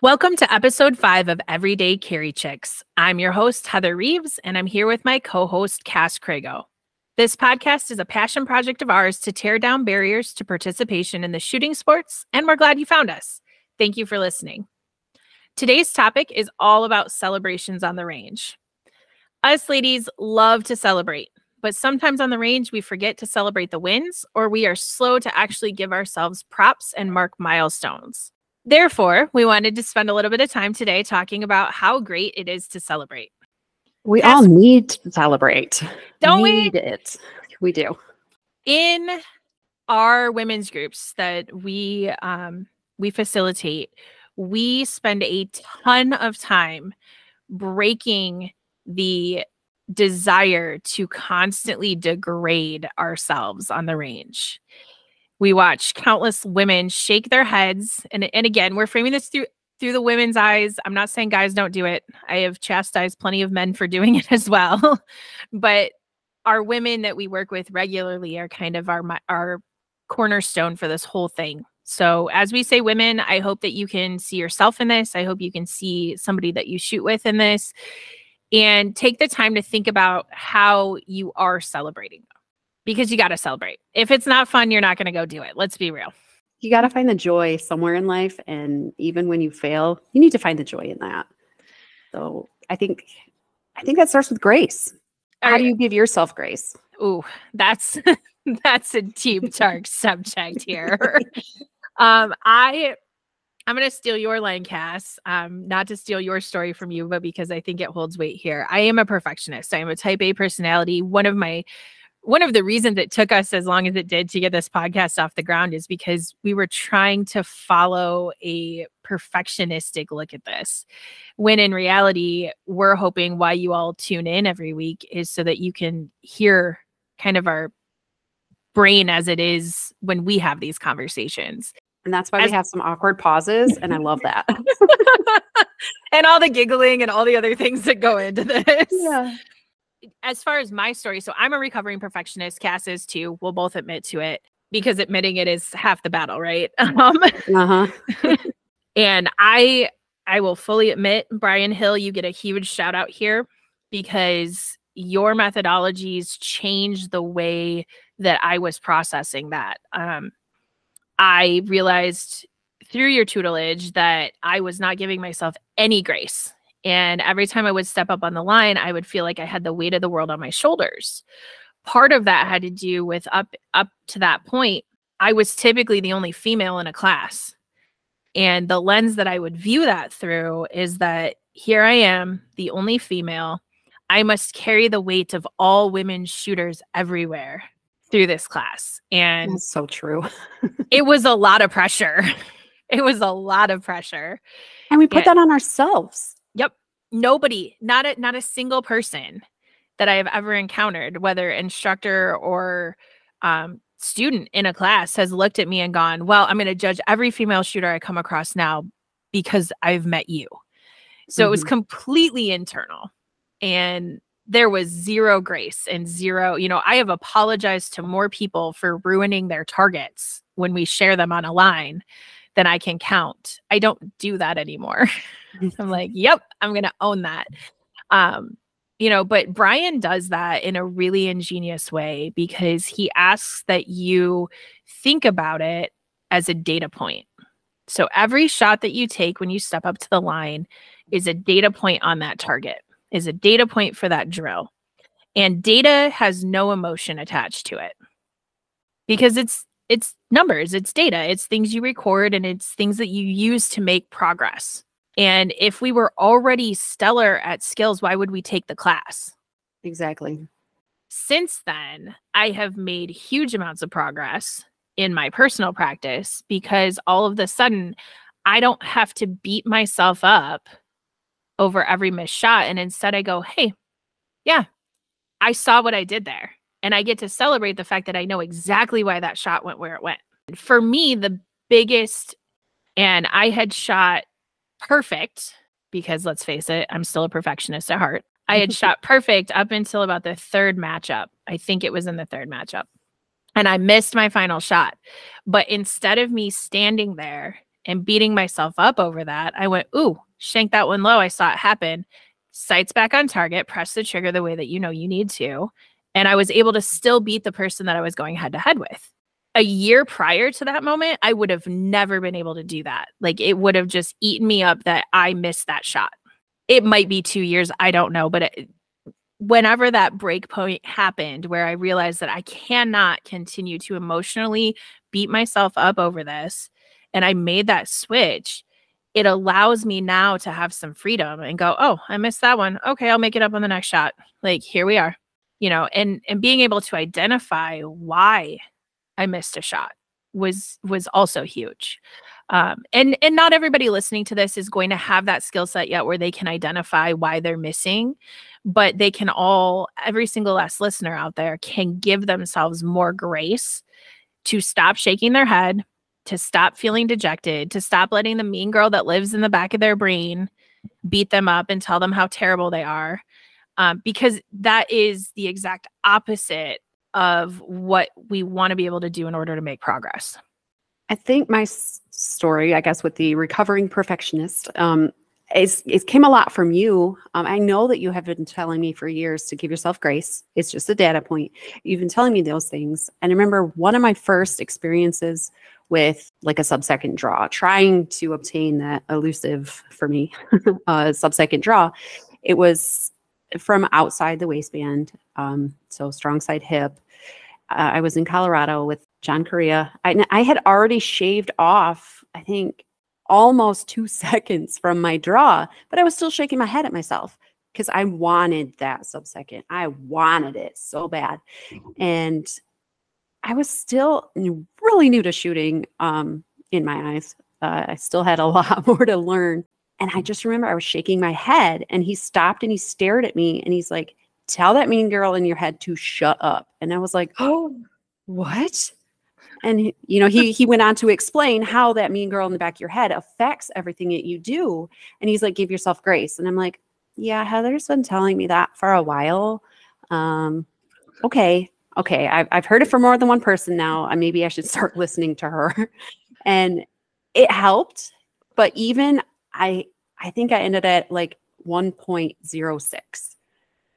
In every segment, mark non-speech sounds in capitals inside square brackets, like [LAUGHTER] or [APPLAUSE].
Welcome to episode five of Everyday Carry Chicks. I'm your host, Heather Reeves, and I'm here with my co host, Cass Crago. This podcast is a passion project of ours to tear down barriers to participation in the shooting sports, and we're glad you found us. Thank you for listening. Today's topic is all about celebrations on the range. Us ladies love to celebrate, but sometimes on the range, we forget to celebrate the wins or we are slow to actually give ourselves props and mark milestones. Therefore, we wanted to spend a little bit of time today talking about how great it is to celebrate. We all need to celebrate. Don't need we? it. We do. In our women's groups that we um, we facilitate, we spend a ton of time breaking the desire to constantly degrade ourselves on the range. We watch countless women shake their heads. And, and again, we're framing this through through the women's eyes. I'm not saying guys don't do it. I have chastised plenty of men for doing [LAUGHS] it as well. but our women that we work with regularly are kind of our our cornerstone for this whole thing. So as we say women, I hope that you can see yourself in this. I hope you can see somebody that you shoot with in this and take the time to think about how you are celebrating because you got to celebrate. If it's not fun, you're not going to go do it. Let's be real. You got to find the joy somewhere in life. And even when you fail, you need to find the joy in that. So I think, I think that starts with grace. How do you give yourself grace? Ooh, that's [LAUGHS] that's a deep dark [LAUGHS] subject here. um, I I'm gonna steal your line, Cass. Um, not to steal your story from you, but because I think it holds weight here. I am a perfectionist. I am a type A personality. One of my one of the reasons it took us as long as it did to get this podcast off the ground is because we were trying to follow a perfectionistic look at this. When in reality, we're hoping why you all tune in every week is so that you can hear kind of our brain as it is when we have these conversations. And that's why as- we have some awkward pauses. And I love that. [LAUGHS] and all the giggling and all the other things that go into this. Yeah as far as my story, so I'm a recovering perfectionist. Cass is too. We'll both admit to it because admitting it is half the battle, right? [LAUGHS] Um, uh-huh. [LAUGHS] and I, I will fully admit, Brian Hill, you get a huge shout out here because your methodologies changed the way that I was processing that. Um, I realized through your tutelage that I was not giving myself any grace and every time I would step up on the line, I would feel like I had the weight of the world on my shoulders. Part of that had to do with up up to that point, I was typically the only female in a class. And the lens that I would view that through is that here I am, the only female. I must carry the weight of all women shooters everywhere through this class. And That's so true. [LAUGHS] it was a lot of pressure. [LAUGHS] It was a lot of pressure. And we put and, that on ourselves. Nobody, not a not a single person that I have ever encountered, whether instructor or um, student in a class, has looked at me and gone, "Well, I'm going to judge every female shooter I come across now because I've met you." So mm-hmm. it was mm-hmm. completely internal, and there was zero grace and zero. You know, I have apologized to more people for ruining their targets when we share them on a line than I can count. I don't do that anymore. [LAUGHS] [LAUGHS] I'm like, yep, I'm going to own that. Um, you know, but Brian does that in a really ingenious way because he asks that you think about it as a data point. So every shot that you take when you step up to the line is a data point on that target, is a data point for that drill. And data has no emotion attached to it because it's it's numbers, it's data, it's things you record and it's things that you use to make progress. And if we were already stellar at skills, why would we take the class? Exactly. Since then, I have made huge amounts of progress in my personal practice because all of the sudden I don't have to beat myself up over every missed shot. And instead, I go, hey, yeah, I saw what I did there. And I get to celebrate the fact that I know exactly why that shot went where it went. For me, the biggest, and I had shot perfect because let's face it, I'm still a perfectionist at heart. I had [LAUGHS] shot perfect up until about the third matchup. I think it was in the third matchup. And I missed my final shot. But instead of me standing there and beating myself up over that, I went, ooh, shank that one low. I saw it happen. Sights back on target, press the trigger the way that you know you need to. And I was able to still beat the person that I was going head to head with. A year prior to that moment, I would have never been able to do that. Like it would have just eaten me up that I missed that shot. It might be two years, I don't know, but it, whenever that break point happened where I realized that I cannot continue to emotionally beat myself up over this, and I made that switch, it allows me now to have some freedom and go, oh, I missed that one. Okay, I'll make it up on the next shot. Like here we are, you know, and and being able to identify why I missed a shot was was also huge. Um, and and not everybody listening to this is going to have that skill set yet where they can identify why they're missing but they can all every single last listener out there can give themselves more grace to stop shaking their head to stop feeling dejected to stop letting the mean girl that lives in the back of their brain beat them up and tell them how terrible they are um, because that is the exact opposite of what we want to be able to do in order to make progress i think my story i guess with the recovering perfectionist um, it's, it came a lot from you. Um, I know that you have been telling me for years to give yourself grace. It's just a data point. You've been telling me those things. And I remember one of my first experiences with like a sub-second draw, trying to obtain that elusive for me [LAUGHS] uh, sub-second draw. It was from outside the waistband, um, so strong side hip. Uh, I was in Colorado with John Correa. I, I had already shaved off, I think, almost two [LAUGHS] seconds from my draw, but I was still shaking my head at myself because I wanted that sub second. I wanted it so bad. And I was still really new to shooting um, in my eyes. Uh, I still had a [LAUGHS] lot more to learn. And I just remember I was shaking my head and he stopped and he stared at me and he's like, Tell that mean girl in your head to shut up. And I was like, Oh, what? And you know, he he went on to explain how that mean girl in the back of your head affects everything that you do. And he's like, give yourself grace. And I'm like, yeah, Heather's been telling me that for a while. Um, okay, okay, I've I've heard it from more than one person now. maybe I should [LAUGHS] start listening to her. and it helped, but even I I think I ended at like 1.06.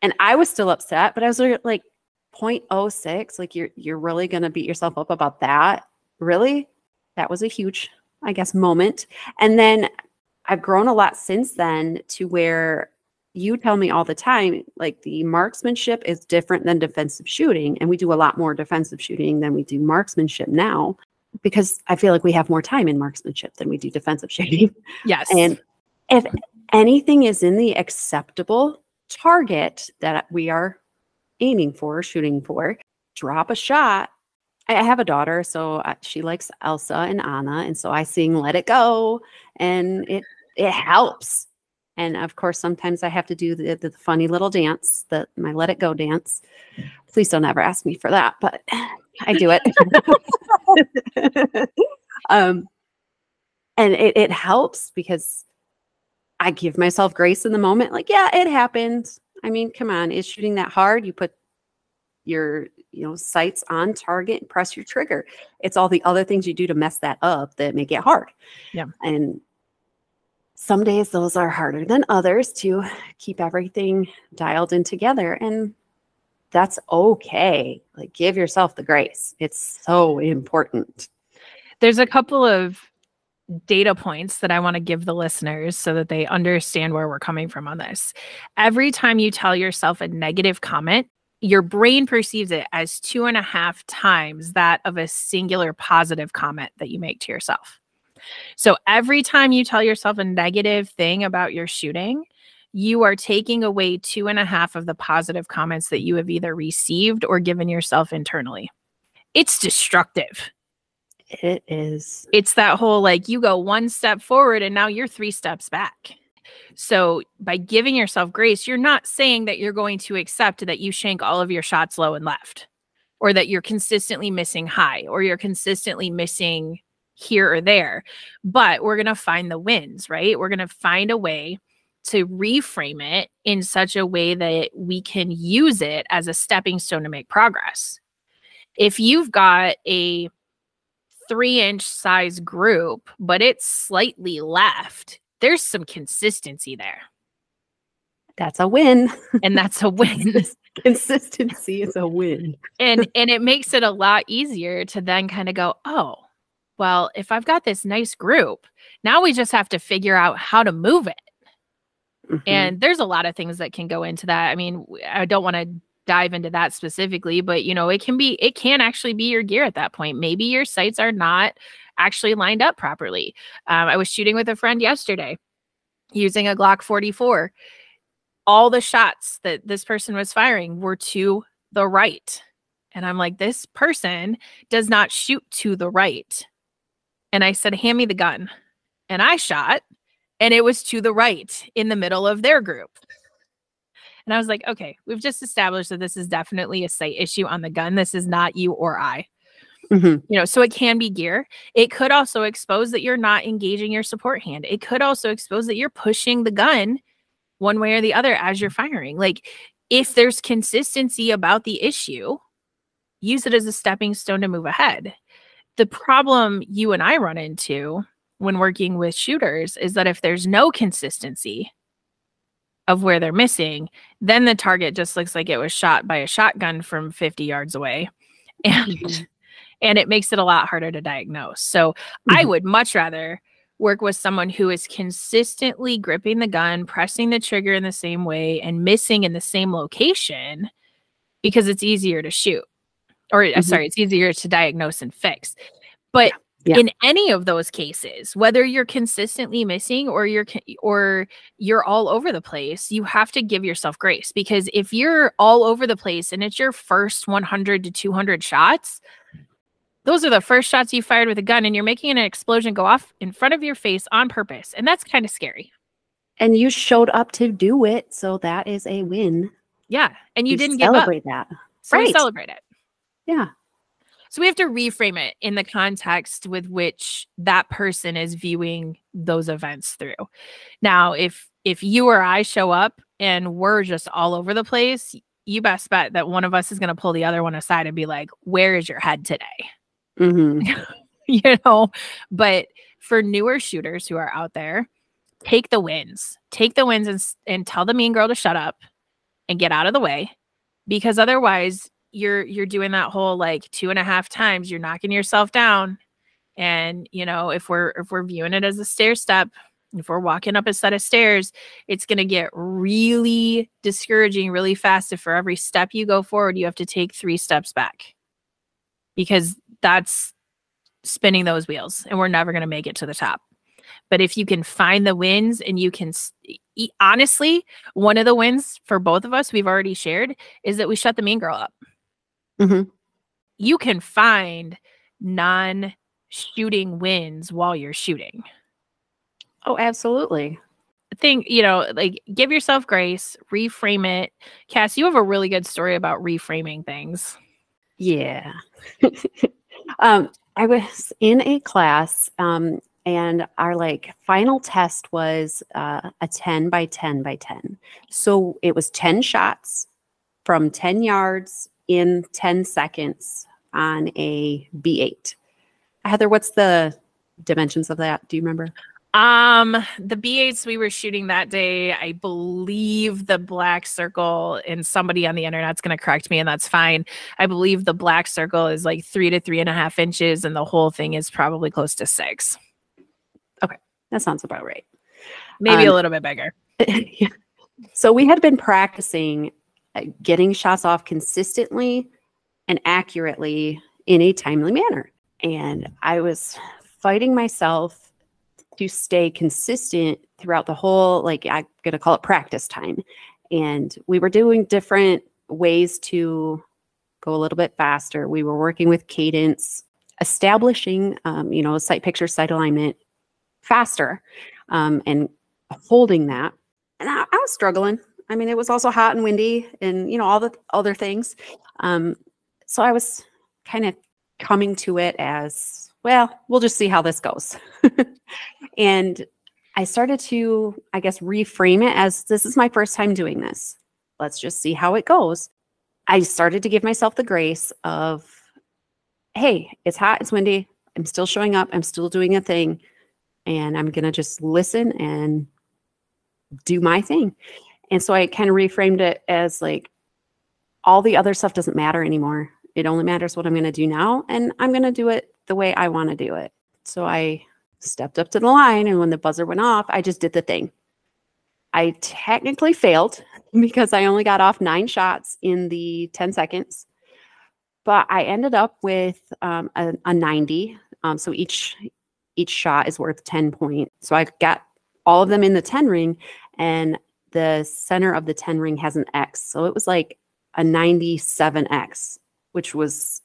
And I was still upset, but I was like, 0.06 like you're you're really going to beat yourself up about that? Really? That was a huge i guess moment. And then i've grown a lot since then to where you tell me all the time like the marksmanship is different than defensive shooting and we do a lot more defensive shooting than we do marksmanship now because i feel like we have more time in marksmanship than we do defensive shooting. Yes. And if anything is in the acceptable target that we are aiming for, shooting for, drop a shot. I have a daughter, so she likes Elsa and Anna, and so I sing "Let It Go," and it it helps. And of course, sometimes I have to do the, the funny little dance, the my "Let It Go" dance. Please don't ever ask me for that, but [SIGHS] I do it. [LAUGHS] um, and it, it helps because I give myself grace in the moment. Like, yeah, it happened. I mean, come on, is shooting that hard? You put your you know sights on target and press your trigger. It's all the other things you do to mess that up that make it hard. Yeah. And some days those are harder than others to keep everything dialed in together. And that's okay. Like give yourself the grace. It's so important. There's a couple of data points that I want to give the listeners so that they understand where we're coming from on this. Every time you tell yourself a negative comment, your brain perceives it as two and a half times that of a singular positive comment that you make to yourself. So every time you tell yourself a negative thing about your shooting, you are taking away two and a half of the positive comments that you have either received or given yourself internally. It's destructive. It is. It's that whole like you go one step forward and now you're three steps back. So by giving yourself grace, you're not saying that you're going to accept that you shank all of your shots low and left or that you're consistently missing high or you're consistently missing here or there. But we're going to find the wins, right? We're going to find a way to reframe it in such a way that we can use it as a stepping stone to make progress. If you've got a three inch size group, but it's slightly left, there's some consistency there. That's a win. [LAUGHS] And that's a win. Consistency is a win. and and it makes it a lot easier to then kind of go, oh, well, if I've got this nice group, now we just have to figure out how to move it. Mhm. And there's a lot of things that can go into that. I mean, I don't want to dive into that specifically, but you know, it can be it can actually be your gear at that point. Maybe your sights are not actually lined up properly. Um, I was shooting with a friend yesterday using a Glock 44. All the shots that this person was firing were to the right. And I'm like, this person does not shoot to the right. And I said, hand me the gun. And I shot, and it was to the right in the middle of their group. And I was like, okay, we've just established that this is definitely a sight issue on the gun. This is not you or I. Mhm. You know, so it can be gear. It could also expose that you're not engaging your support hand. It could also expose that you're pushing the gun one way or the other as you're firing. Like, if there's consistency about the issue, use it as a stepping stone to move ahead. The problem you and I run into when working with shooters is that if there's no consistency of where they're missing, then the target just looks like it was shot by a shotgun from 50 yards away. [LAUGHS] And Mhm. and it makes it a lot harder to diagnose. So I Mhm. would much rather work with someone who is consistently gripping the gun, pressing the trigger in the same way, and missing in the same location because it's easier to shoot. Or, uh, Mhm. sorry, it's easier to diagnose and fix. But Yeah. In any of those cases, whether you're consistently missing or you're or you're all over the place, you have to give yourself grace because if you're all over the place and it's your first 100 to 200 shots, those are the first shots you fired with a gun and you're making an explosion go off in front of your face on purpose and that's kind of scary And you showed up to do it, so that is a win. yeah and you We didn't give up celebrate that. so Right. celebrate it Yeah. So we have to reframe it in the context with which that person is viewing those events through. Now if if you or i show up and we're just all over the place you best bet that one of us is going to pull the other one aside and be like where is your head today? Hmm [LAUGHS] you know? But for newer shooters who are out there take the wins. Take the wins and, and tell the mean girl to shut up and get out of the way because otherwise you're you're doing that whole like two and a half times you're knocking yourself down and you know if we're if we're viewing it as a stair step if we're walking up a set of stairs it's going to get really discouraging really fast if for every step you go forward you have to take three steps back because that's spinning those wheels and we're never going to make it to the top. But if you can find the wins and you can honestly, one of the wins for both of us we've already shared is that we shut the mean girl up. Mhm. You can find non shooting wins while you're shooting. Oh, absolutely. Think, you know, like give yourself grace, reframe it. Cass, you have a really good story about reframing things. Yeah. [LAUGHS] um, I was in a class, um, and our like final test was uh, a 10 by 10 by 10. So it was 10 shots from 10 yards in 10 seconds on a B8. Heather, what's the dimensions of that? Do you remember? Um, the B8s we were shooting that day, I believe the black circle, and somebody on the internet's going to correct me, and that's fine. I believe the black circle is like three to three and a half inches, and the whole thing is probably close to six, Okay, That sounds about right. maybe a Um, little bit bigger. [LAUGHS] Yeah. So we had been practicing uh, getting shots off consistently and accurately in a timely manner. And I was fighting myself to stay consistent throughout the whole, like, I'm going to call it practice time. And we were doing different ways to go a little bit faster. We were working with cadence, establishing, um, you know, sight picture, sight alignment faster um, and holding that and I, I was struggling. I mean, it was also hot and windy, and you know all the other things. Um, so I was kind of coming to it as well. We'll just see how this goes, [LAUGHS] and I started to, I guess, reframe it as this is my first time doing this. Let's just see how it goes. I started to give myself the grace of, hey, it's hot, it's windy. I'm still showing up. I'm still doing a thing. And I'm going to just listen and do my thing. And so I kind of reframed it as like all the other stuff doesn't matter anymore. It only matters what I'm going to do now. And I'm going to do it the way I want to do it. So I stepped up to the line. And when the buzzer went off, I just did the thing. I technically failed [LAUGHS] because I only got off nine shots in the 10 seconds, but I ended up with um, a, a, 90. Um, so each each shot is worth 10 points. So I got all of them in the 10 ring, and the center of the 10 ring has an X. So it was like a 97X, which was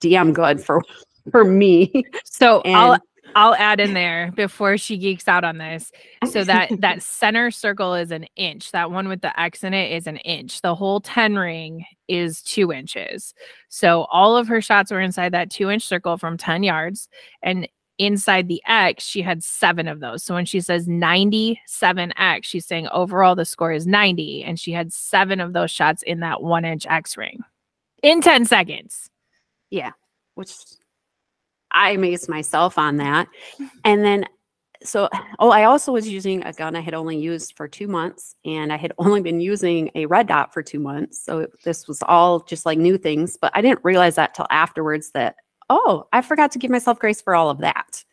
damn good for [LAUGHS] for me. So and I'll I'll add in there before she geeks out on this. So [LAUGHS] that that center circle is an inch. That one with the X in it is an inch. The whole 10 ring is two inches. So all of her shots were inside that two inch circle from 10 yards. And inside the X, she had seven of those. So when she says 97X, she's saying overall the score is 90. And she had seven of those shots in that one inch X ring in 10 seconds. Yeah. Which I amazed myself on that. And then, so, oh, I also was using a gun I had only used for two months, and I had [LAUGHS] only been using a red dot for two months. So this was all just like new things, but I didn't realize that till afterwards that, oh, I forgot to give myself grace for all of that.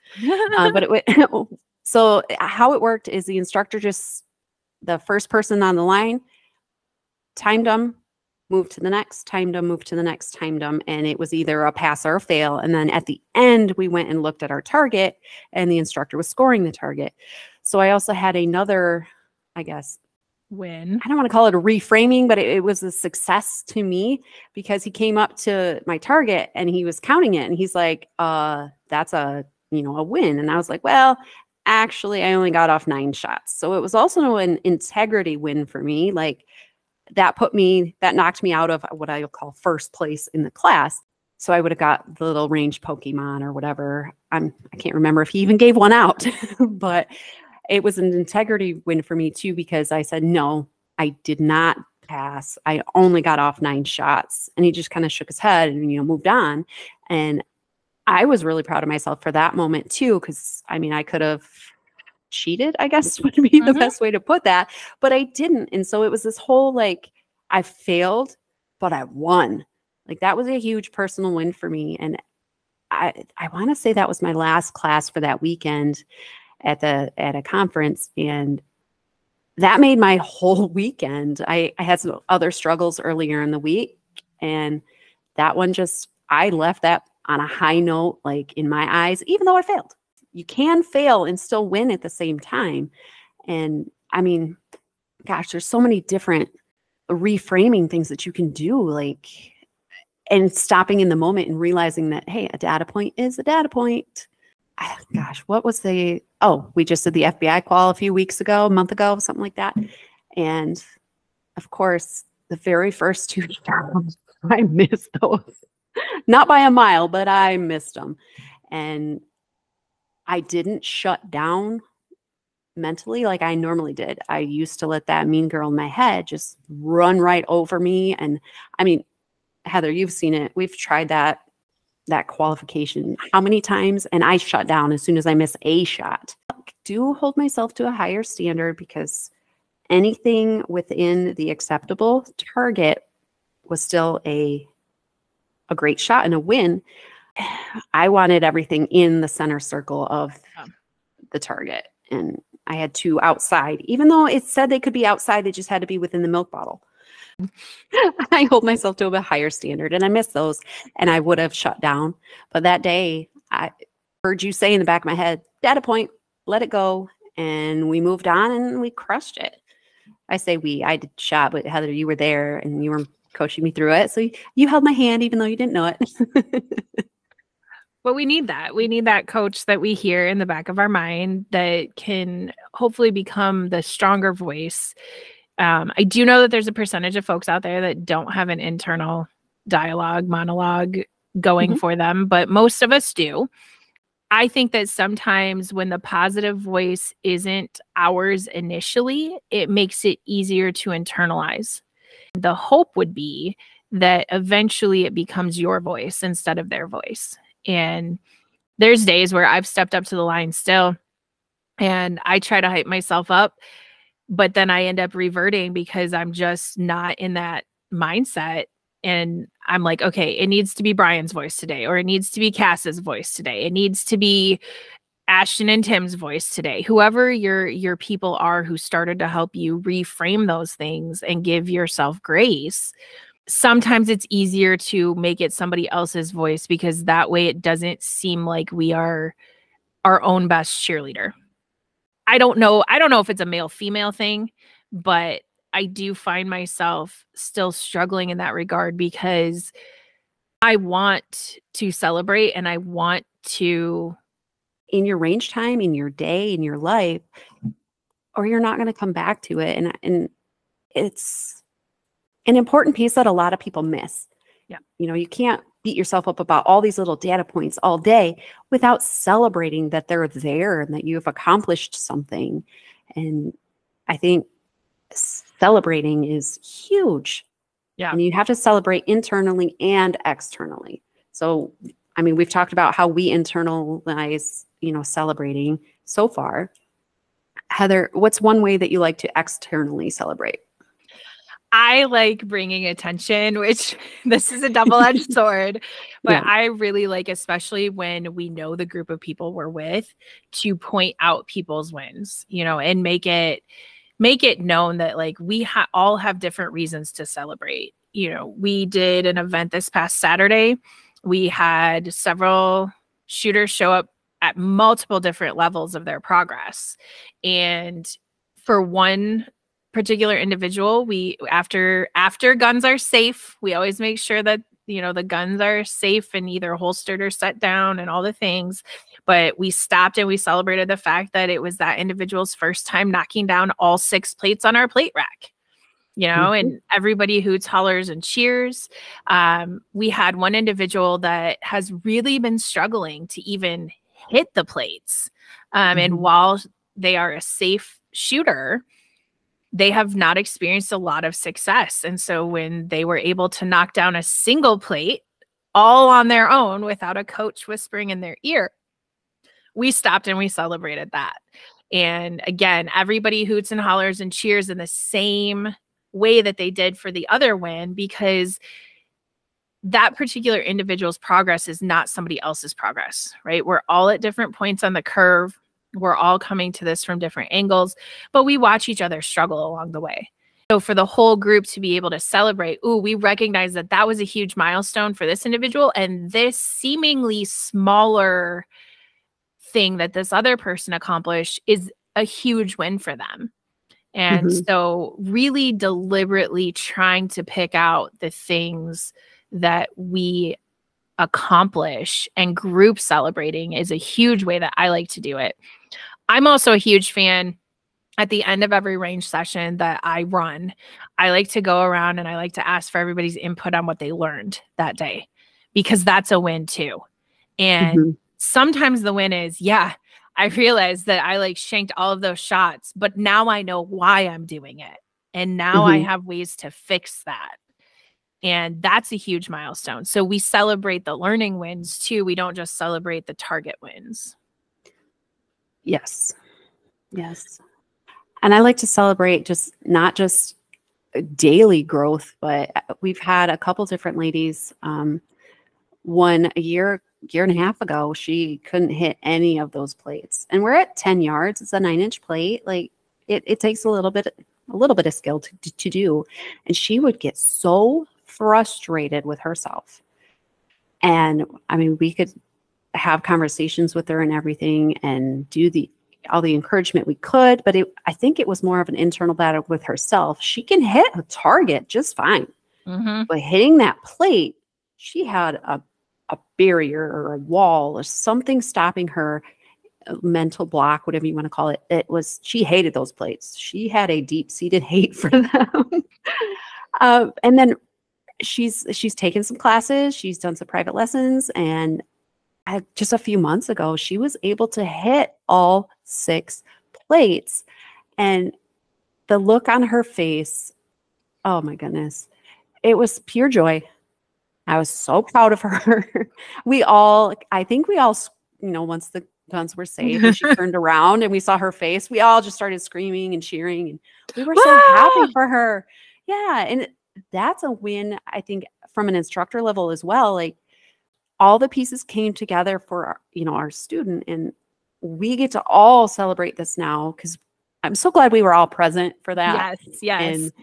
uh, but it [LAUGHS] [LAUGHS] so how it worked is the instructor just, the first person on the line timed them moved to the next, timed them, moved to the next, timed them. And it was either a pass or a fail. And then at the end, we went and looked at our target, and the instructor was scoring the target. So I also had another, I guess, win. I don't want to call it a reframing, but it, it, was a success to me because he came up to my target and he was counting it and he's like, uh, that's a, you know, a win. And I was like, well, actually I only got off nine shots. So it was also an integrity win for me. Like that put me, that knocked me out of what I'll call first place in the class. So I would have got the little range Pokemon or whatever. I'm I can't remember if he even gave one out, [LAUGHS] but it was an integrity win for me too because I said no, I did not pass. I only got off nine shots, and he just kind of shook his head and you know moved on. And I was really proud of myself for that moment too because I mean I could have cheated, I guess [LAUGHS] would be the mm-hmm. best way to put that. But I didn't. And so it was this whole like, I failed, but I won. Like that was a huge personal win for me. And I I want to say that was my last class for that weekend at the at a conference. And that made my [LAUGHS] whole weekend. I, I had some other struggles earlier in the week. And that one just I left that on a high note, like in my eyes, even though I failed you can fail and still win at the same time. And I mean, gosh, there's so many different reframing things that you can do, like, and stopping in the moment and realizing that, hey, a data point is a data point. Gosh, what was the, oh, we just did the FBI qual a few weeks ago, a month ago, something like that. And of course, the very first two [LAUGHS] jobs, I missed those. Not by a mile, but I missed them. And I didn't shut down mentally like I normally did. I used to let that mean girl in my head just run right over me. And I mean, Heather, you've seen it. We've tried that that qualification how many times and I shut down as soon as I miss a shot. Do hold myself to a higher standard because anything within the acceptable target was still a a great shot and a win. [SIGHS] I wanted everything in the center circle of the target. And I had two outside, even though it said they could be outside, they just had to be within the milk bottle. [LAUGHS] I hold myself to a higher standard and I missed those and I would have shut down. But that day, I heard you say in the back of my head, data point, let it go. And we moved on and we crushed it. I say we, I did shot, but Heather, you were there and you were coaching me through it. So you held my hand even though you didn't know it. [LAUGHS] But we need that. We need that coach that we hear in the back of our mind that can hopefully become the stronger voice. Um, I do know that there's a percentage of folks out there that don't have an internal dialogue, monologue going mm-hmm. for them, but most of us do. I think that sometimes when the positive voice isn't ours initially, it makes it easier to internalize. The hope would be that eventually it becomes your voice instead of their voice. And there's days where I've stepped up to the line still and I try to hype myself up, but then I end up reverting because I'm just not in that mindset. And I'm like, okay, it needs to be Brian's voice today, or it needs to be Cass's voice today. It needs to be Ashton and Tim's voice today. Whoever your your people are who started to help you reframe those things and give yourself grace. Sometimes it's easier to make it somebody else's voice because that way it doesn't seem like we are our own best cheerleader. I don't know. I don't know if it's a male female thing, but I do find myself still struggling in that regard because I want to celebrate and I want to in your range time, in your day, in your life, or you're not going to come back to it. And and it's an important piece that a lot of people miss. Yeah. You know, you can't beat yourself up about all these little data points all day without celebrating that they're there and that you have accomplished something. And I think celebrating is huge. Yeah. And you have to celebrate internally and externally. So, I mean, we've talked about how we internalize you know celebrating so far heather what's one way that you like to externally celebrate I like bringing attention, which [LAUGHS] this is a double edged [LAUGHS] sword, but yeah. I really like, especially when we know the group of people we're with, to point out people's wins, you know, and make it make it known that like we ha- all have different reasons to celebrate. You know, we did an event this past Saturday. We had several shooters show up at multiple different levels of their progress. And for one particular individual, we after after guns are safe, we always make sure that you know the guns are safe and either holstered or set down and all the things but we stopped and we celebrated the fact that it was that individual's first time knocking down all six plates on our plate rack you know, mm-hmm. and everybody hoots, hollers, and cheers. Um, we had one individual that has really been struggling to even hit the plates. Um, mm-hmm. And while they are a safe shooter, they have not experienced a lot of success. And so when they were able to knock down a single plate all on their own without a coach whispering in their ear, we stopped and we celebrated that. And again, everybody hoots and hollers and cheers in the same way that they did for the other win because that particular individual's progress is not somebody else's progress, right? We're all at different points on the curve. We're all coming to this from different angles, but we watch each other struggle along the way. So for the whole group to be able to celebrate, ooh, we recognize that that was a huge milestone for this individual and this seemingly smaller thing that this other person accomplished is a huge win for them. And mm-hmm. so really deliberately trying to pick out the things that we accomplish and group celebrating is a huge way that I like to do it. I'm also a huge fan at the end of every range session that I run. I like to go around and I like to ask for everybody's input on what they learned that day because that's a win too. And mm-hmm. sometimes the win is, yeah, I realized that I like shanked all of those shots, but now I know why I'm doing it. And now mm-hmm. I have ways to fix that. And that's a huge milestone. So we celebrate the learning wins too. We don't just celebrate the target wins. Yes. Yes. And I like to celebrate just not just daily growth, but uh, we've had a couple different ladies. Um, one a year, year and a half ago, she couldn't hit any of those plates. And we're at 10 yards. It's a nine inch plate. Like it, it takes a little bit, a little bit of skill to, to do. And she would get so frustrated with herself. And I mean, we could have conversations with her and everything and do the all the encouragement we could, but it, I think it was more of an internal battle with herself. She can hit a target just fine, mm-hmm. but hitting that plate, she had a a barrier or a wall or something stopping her mental block, whatever you want to call it. It was she hated those plates. She had a deep seated [LAUGHS] hate for them. [LAUGHS] uh, and then she's she's taken some classes, she's done some private lessons, and just a few months ago, she was able to hit all six plates. And the look on her face, oh my goodness, it was pure joy. I was so proud of [LAUGHS] her. we all, I think we all you know, once the guns were safe and she [LAUGHS] turned around and we saw her face, we all just started screaming and cheering and we were so happy [GASPS] for her. Yeah. And that's a win, I think, from an instructor level as well. Like all the pieces came together for our, you know, our student and we get to all celebrate this now because I'm so glad we were all present for that. Yes, yes. And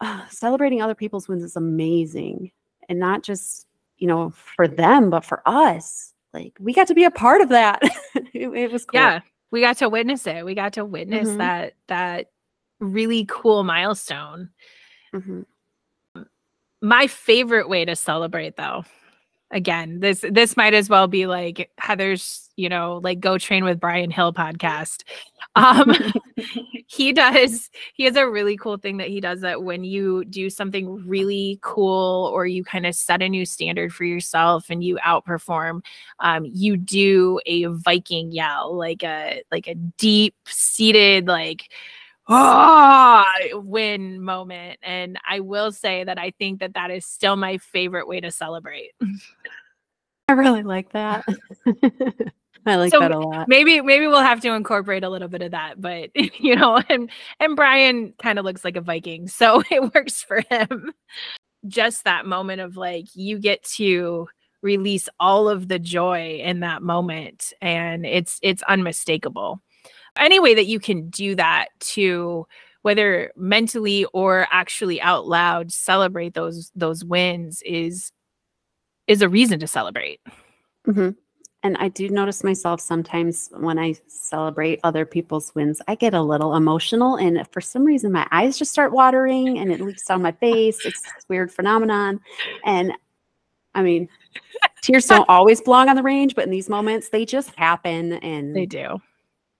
uh, celebrating other people's wins is amazing. And not just, you know, for them, but for us. Like we got to be a part of that. [LAUGHS] it, it, was cool. Yeah. We got to witness it. We got to witness mm-hmm. that that really cool milestone. Mm-hmm. My favorite way to celebrate though again this this might as well be like heather's you know like go train with brian hill podcast. [LAUGHS] Um [LAUGHS] he does he has a really cool thing that he does that when you do something really cool or you kind of set a new standard for yourself and you outperform um you do a viking yell like a like a deep seated like ah win moment. And i will say that i think that that is still my favorite way to celebrate. [LAUGHS] I really like that. [LAUGHS] I like so that a lot. maybe maybe we'll have to incorporate a little bit of that but [LAUGHS] you know and and brian kind of looks like a viking so it works for him. Just that moment of like you get to release all of the joy in that moment and it's it's unmistakable any way that you can do that to whether mentally or actually out loud celebrate those those wins is is a reason to celebrate. Mm-hmm. and i do notice myself sometimes when i celebrate other people's wins i get a little emotional and for some reason my eyes just start watering and it leaks down my face. It's this weird phenomenon. And i mean tears [LAUGHS] don't always belong on the range but in these moments they just happen and they do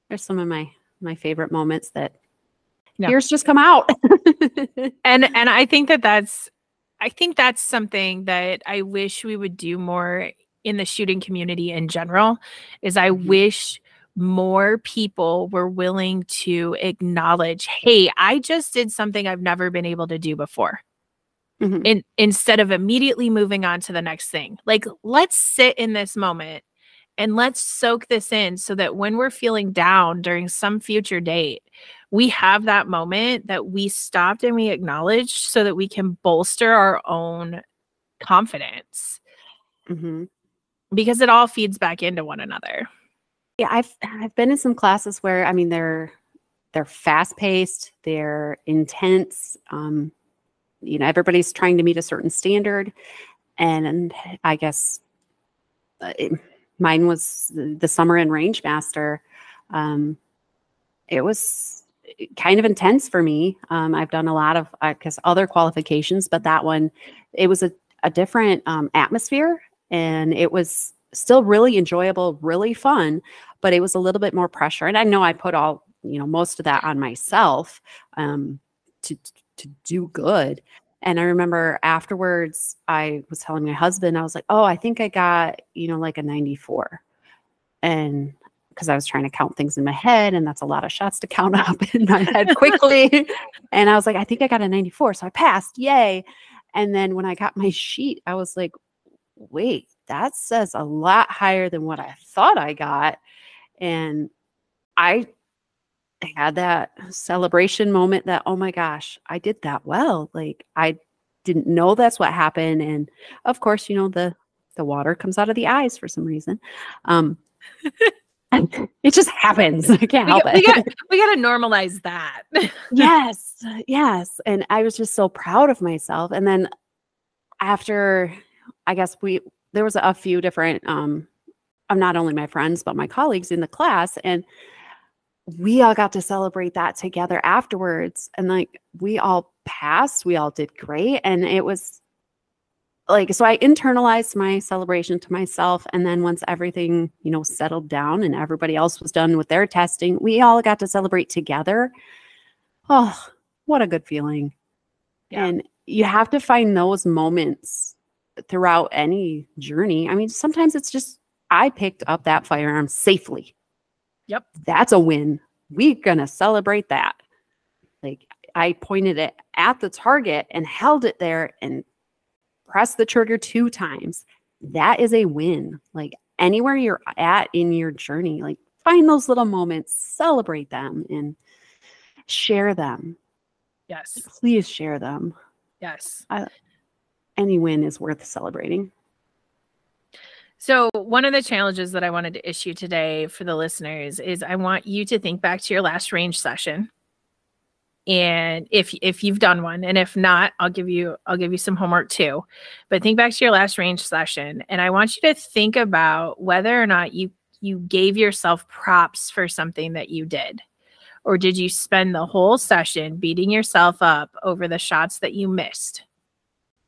there's some of my my favorite moments that yeah. tears just come out. [LAUGHS] and and I think that that's I think that's something that I wish we would do more in the shooting community in general is I mm-hmm. wish more people were willing to acknowledge, hey, I just did something I've never been able to do before. Mm-hmm. In, instead of immediately moving on to the next thing. Like, let's sit in this moment and let's soak this in so that when we're feeling down during some future date, we have that moment that we stopped and we acknowledged so that we can bolster our own confidence. Mm-hmm. Because it all feeds back into one another. Yeah, I've I've been in some classes where I mean they're they're fast paced, they're intense. Um, you know, everybody's trying to meet a certain standard, and, I guess uh, it, mine was the summer in range master um, it was kind of intense for me. Um, i've done a lot of i guess other qualifications but that one it was a, a different um, atmosphere and it was still really enjoyable really fun but it was a little bit more pressure. And i know i put all you know most of that on myself um, to to do good and I remember afterwards, I was telling my husband, I was like, oh, I think I got, you know, like a 94. And because I was trying to count things in my head, and that's a lot of shots to count [LAUGHS] up in my head quickly. and I was like, I think I got a 94. So I passed. Yay. And then when I got my sheet, I was like, wait, that says a lot higher than what I thought I got. And I had that celebration moment that, oh my gosh, I did that well. Like I didn't know that's what happened. And of course, you know, the the water comes out of the eyes for some reason. Um [LAUGHS] it just happens. I can't help we, it. We got, we got to [LAUGHS] normalize that. [LAUGHS] yes. Yes. And I was just so proud of myself. And then after, I guess we, there was a few different, um, of not only my friends, but my colleagues in the class. And we all got to celebrate that together afterwards. And like we all passed, we all did great. And it was like, so I internalized my celebration to myself. And then once everything, you know, settled down and everybody else was done with their testing, we all got to celebrate together. Oh, what a good feeling. Yeah. And you have to find those moments throughout any journey. I mean, sometimes it's just, I picked up that firearm safely Yep. That's a win. We're going to celebrate that. Like I pointed it at the target and held it there and pressed the trigger two times. That is a win. Like anywhere you're at in your journey, like find those little moments, celebrate them, and share them. Yes. Please share them. Yes. Any win is worth celebrating. So, one of the challenges that I wanted to issue today for the listeners is I want you to think back to your last range session. And if if you've done one and if not, I'll give you I'll give you some homework too. But think back to your last range session and I want you to think about whether or not you you gave yourself props for something that you did. Or did you spend the whole session beating yourself up over the shots that you missed?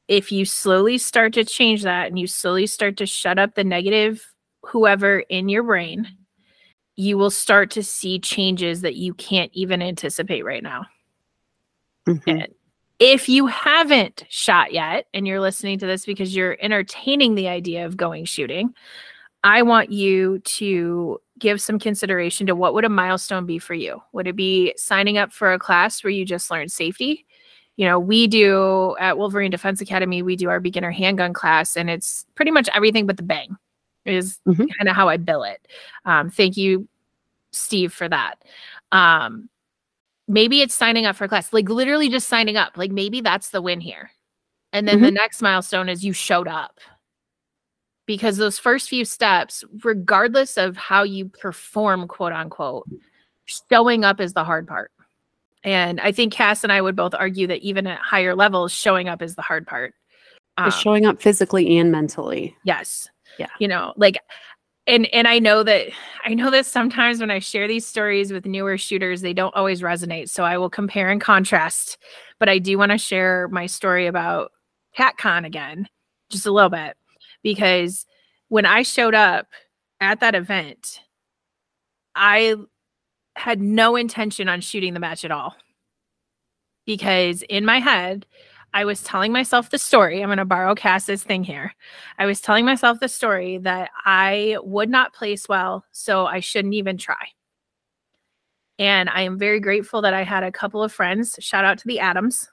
If you slowly start to change that and you slowly start to shut up the negative whoever in your brain, you will start to see changes that you can't even anticipate right now. Mm-hmm. If you haven't shot yet and you're listening to this because you're entertaining the idea of going shooting, I want you to give some consideration to what would a milestone be for you? Would it be signing up for a class where you just learn safety? You know, we do at Wolverine Defense Academy, we do our beginner handgun class, and it's pretty much everything but the bang, is mm-hmm. kind of how I bill it. Um, thank you, Steve, for that. Um, maybe it's signing up for class, like literally just signing up. Like maybe that's the win here. And then mm-hmm. the next milestone is you showed up. Because those first few steps, regardless of how you perform, quote unquote, showing up is the hard part. And I think Cass and I would both argue that even at higher levels, showing up is the hard part. Um, showing up physically and mentally. Yes. Yeah. You know, like and and I know that I know that sometimes when I share these stories with newer shooters, they don't always resonate. So I will compare and contrast. But I do want to share my story about CatCon again, just a little bit, because when I showed up at that event, I had no intention on shooting the match at all. Because in my head, I was telling myself the story. I'm going to borrow Cass's thing here. I was telling myself the story that I would not place well, so I shouldn't even try. And I am very grateful that I had a couple of friends, shout out to the Adams,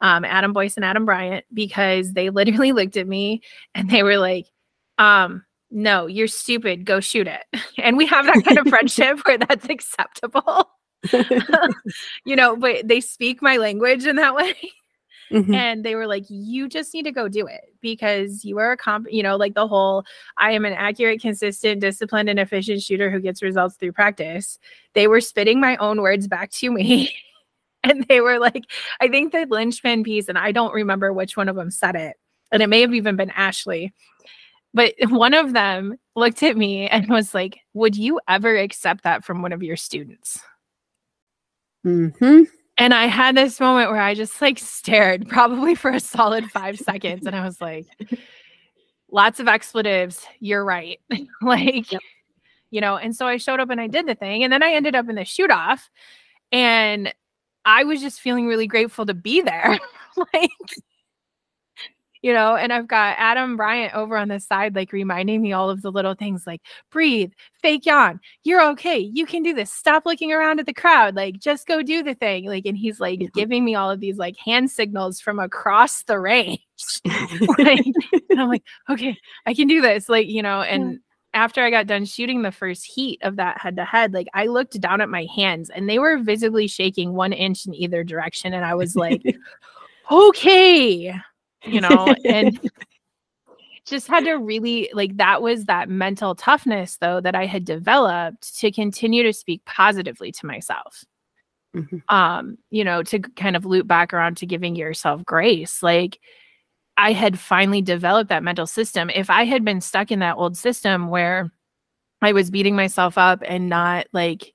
um, Adam Boyce and Adam Bryant, because they [LAUGHS] literally looked at me and they were like, um, no, you're stupid. Go shoot it. [LAUGHS] And we have that kind of friendship where that's acceptable. [LAUGHS] [LAUGHS] you know, but they speak my language in that way. Mm-hmm. And they were like, you just need to go do it because you are a comp, you know, like the whole I am an accurate, consistent, disciplined, and efficient shooter who gets results through practice. They were spitting my own words back to me. and they were like, I think the linchpin piece, and I don't remember which one of them said it, and it may have even been Ashley, but [LAUGHS] one of them looked at me and was like, Would you ever accept that from one of your students? Mm-hmm. And I had this moment where I just like stared [LAUGHS] probably for a solid five seconds. And I was like, Lots of expletives. You're right. [LAUGHS] like, yep. you know, and so I showed up and I did the thing. And then I ended up in the shoot off. And I was just feeling really grateful to be there. like, you know, and I've got Adam Bryant over on the side, like reminding me all of the little things like breathe, fake yawn, you're okay, you can do this, stop looking around at the crowd, like just go do the thing. Like, and he's like giving me all of these like hand signals from across the range. [LAUGHS] [LAUGHS] like, and I'm like, okay, I can do this. Like, you know, and yeah after I got done shooting the first heat of that head to head, like I looked down at my hands and they were visibly shaking one inch in either direction. And I was like, [LAUGHS] okay, you know, [LAUGHS] and just had to really like that was that mental toughness though that I had developed to continue to speak positively to myself. Mm-hmm. Um, you know, to kind of loop back around to giving yourself grace. Like I had finally developed that mental system. If I had been stuck in that old system where I was beating myself up and not like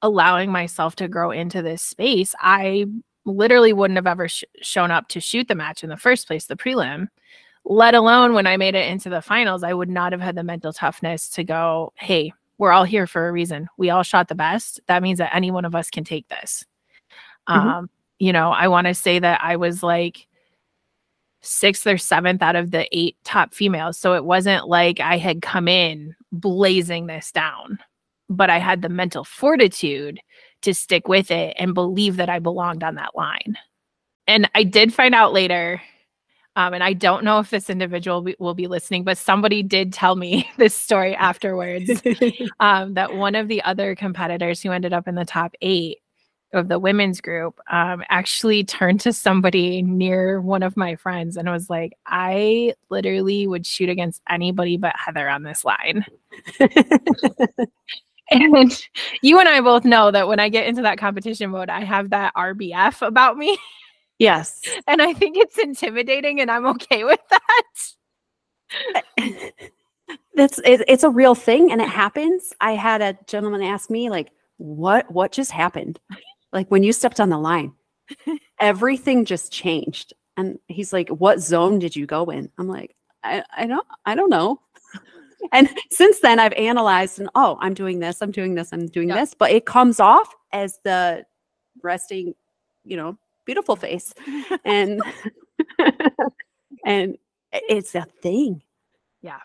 allowing myself to grow into this space, I literally wouldn't have ever sh- shown up to shoot the match in the first place, the prelim, let alone when I made it into the finals, I would not have had the mental toughness to go, hey, we're all here for a reason. We all shot the best. That means that any one of us can take this. Mm-hmm. Um, you know, I want to say that I was like sixth or seventh out of the eight top females. So it wasn't like I had come in blazing this down, but I had the mental fortitude to stick with it and believe that I belonged on that line. And I did find out later, Um, and I don't know if this individual will be listening, but somebody did tell me [LAUGHS] this story afterwards [LAUGHS] um, that one of the other competitors who ended up in the top eight of the women's group um, actually turned to somebody near one of my friends and was like, I literally would shoot against anybody but Heather on this line. [LAUGHS] and [LAUGHS] you and I both know that when I get into that competition mode, I have that RBF about me. [LAUGHS] Yes. And I think it's intimidating and I'm okay with that. [LAUGHS] That's it, it's a real thing and it happens. I had a gentleman ask me like, "What what just happened?" Like when you stepped on the line, everything just changed. And he's like, "What zone did you go in?" I'm like, "I I don't I don't know." And since then I've analyzed and oh, I'm doing this, I'm doing this, I'm doing this, but it comes off as the resting, you know, beautiful face. and [LAUGHS] and it's a thing. Yeah.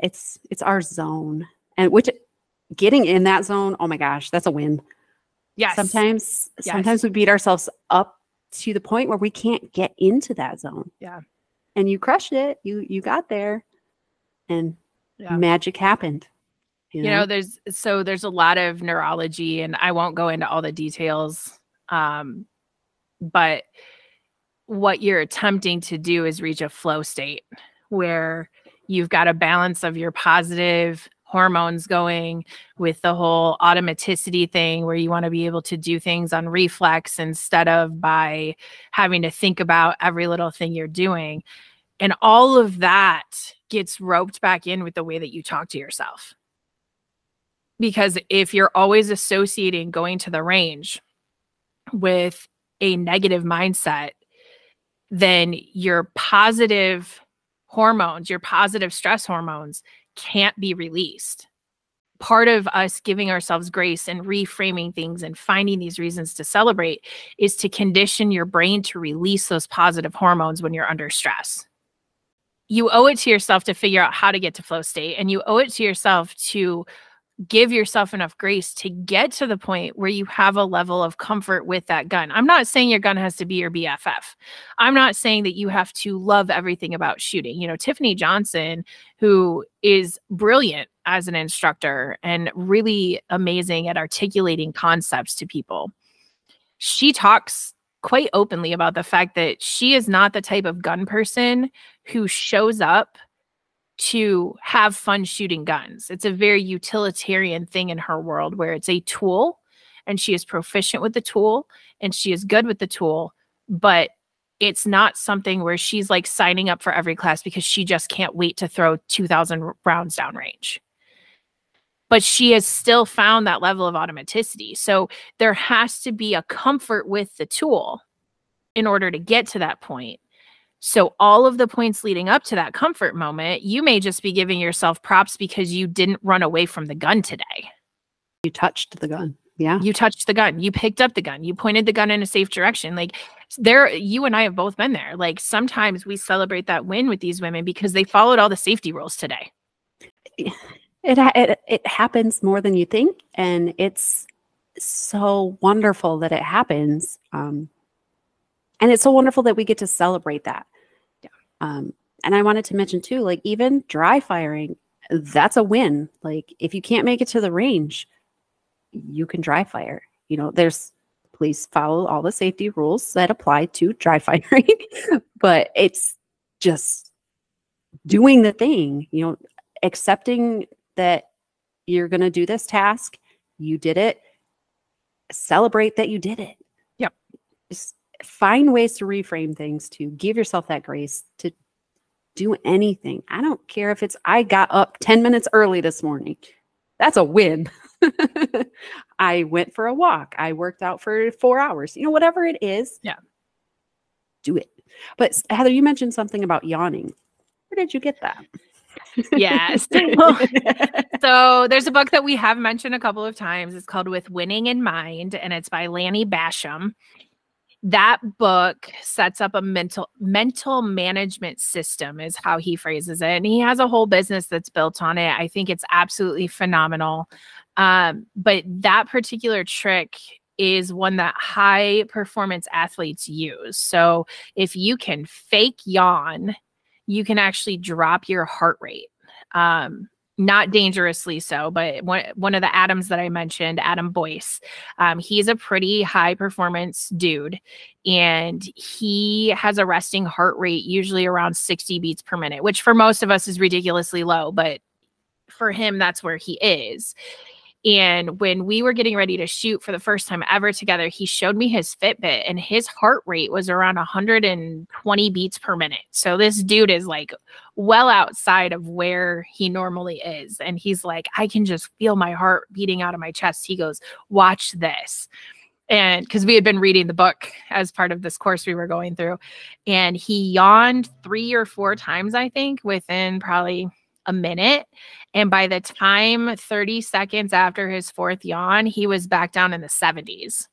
It's it's our zone. And which getting in that zone, oh my gosh, that's a win. Yes. Sometimes yes. sometimes we beat ourselves up to the point where we can't get into that zone. Yeah. And you crushed it. You you got there and yeah. magic happened. You know? you know, there's so there's a lot of neurology and I won't go into all the details. Um, but what you're attempting to do is reach a flow state where you've got a balance of your positive hormones going with the whole automaticity thing where you want to be able to do things on reflex instead of by having to think about every little thing you're doing and all of that gets roped back in with the way that you talk to yourself because if you're always associating going to the range with a negative mindset, then your positive hormones, your positive stress hormones can't be released. Part of us giving ourselves grace and reframing things and finding these reasons to celebrate is to condition your brain to release those positive hormones when you're under stress. You owe it to yourself to figure out how to get to flow state, and you owe it to yourself to give yourself enough grace to get to the point where you have a level of comfort with that gun. I'm not saying your gun has to be your BFF. I'm not saying that you have to love everything about shooting. You know, Tiffany Johnson, who is brilliant as an instructor and really amazing at articulating concepts to people, she talks quite openly about the fact that she is not the type of gun person who shows up to have fun shooting guns. It's a very utilitarian thing in her world where it's a tool and she is proficient with the tool and she is good with the tool, but it's not something where she's like signing up for every class because she just can't wait to throw 2000 rounds downrange. But she has still found that level of automaticity. So there has to be a comfort with the tool in order to get to that point. So, all of the points leading up to that comfort moment, you may just be giving yourself props because you didn't run away from the gun today. You touched the gun. Yeah. You touched the gun. You picked up the gun. You pointed the gun in a safe direction. Like, there, you and I have both been there. Like, sometimes we celebrate that win with these women because they followed all the safety rules today. Eh, It, it, it happens more than you think. And it's so wonderful that it happens. Um, and it's so wonderful that we get to celebrate that. Yeah. Um, and I wanted to mention too, like even dry firing, that's a win. Like if you can't make it to the range, you can dry fire. You know, there's please follow all the safety rules that apply to dry [LAUGHS] firing, but it's just doing the thing, you know, accepting that you're going to do this task, you did it, celebrate that you did it. Yep. Just find ways to reframe things to give yourself that grace to do anything. I don't care if it's I got up 10 minutes early this morning. That's a win. [LAUGHS] I went for a walk. I worked out for 4 hours. You know whatever it is. Yeah. Do it. But Heather, you mentioned something about yawning. Where did you get that? Yes. [LAUGHS] [LAUGHS] So, there's a book that we have mentioned a couple of times. It's called With Winning in Mind, and it's by Lanny Bassham. that book sets up a mental mental management system is how he phrases it and he has a whole business that's built on it i think it's absolutely phenomenal um, but that particular trick is one that high performance athletes use. So if you can fake yawn, you can actually drop your heart rate. Um, not dangerously so, but one, one of the Adams that I mentioned, Adam Boyce, um, he's a pretty high performance dude. And he has a resting heart rate usually around 60 beats per minute, which for most of us is ridiculously low, but for him, that's where he is. And when we were getting ready to shoot for the first time ever together, he showed me his Fitbit and his heart rate was around 120 beats per minute. So this dude is like well outside of where he normally is. And he's like, I can just feel my heart beating out of my chest. He goes, Watch this. And because we had been reading the book as part of this course we were going through, and he yawned three or four times, I think, within probably a minute. And by the time 30 seconds after his fourth yawn, he was back down in the 70s.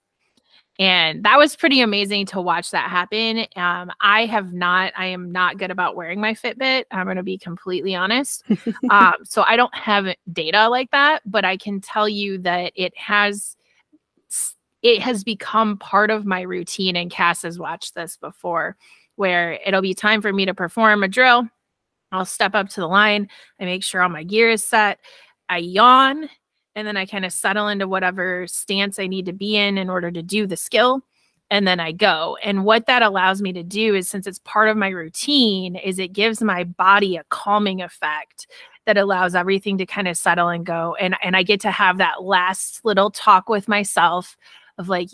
And that was pretty amazing to watch that happen. Um, I have not, I am not good about wearing my Fitbit. I'm going to be completely honest. [LAUGHS] um, so I don't have data like that, but I can tell you that it has, it has become part of my routine. And Cass has watched this before, where it'll be time for me to perform a drill I'll step up to the line. I make sure all my gear is set. I yawn and then I kind of settle into whatever stance I need to be in in order to do the skill. And then I go. And what that allows me to do is since it's part of my routine, is it gives my body a calming effect that allows everything to kind of settle and go. And and I get to have that last little talk with myself of like,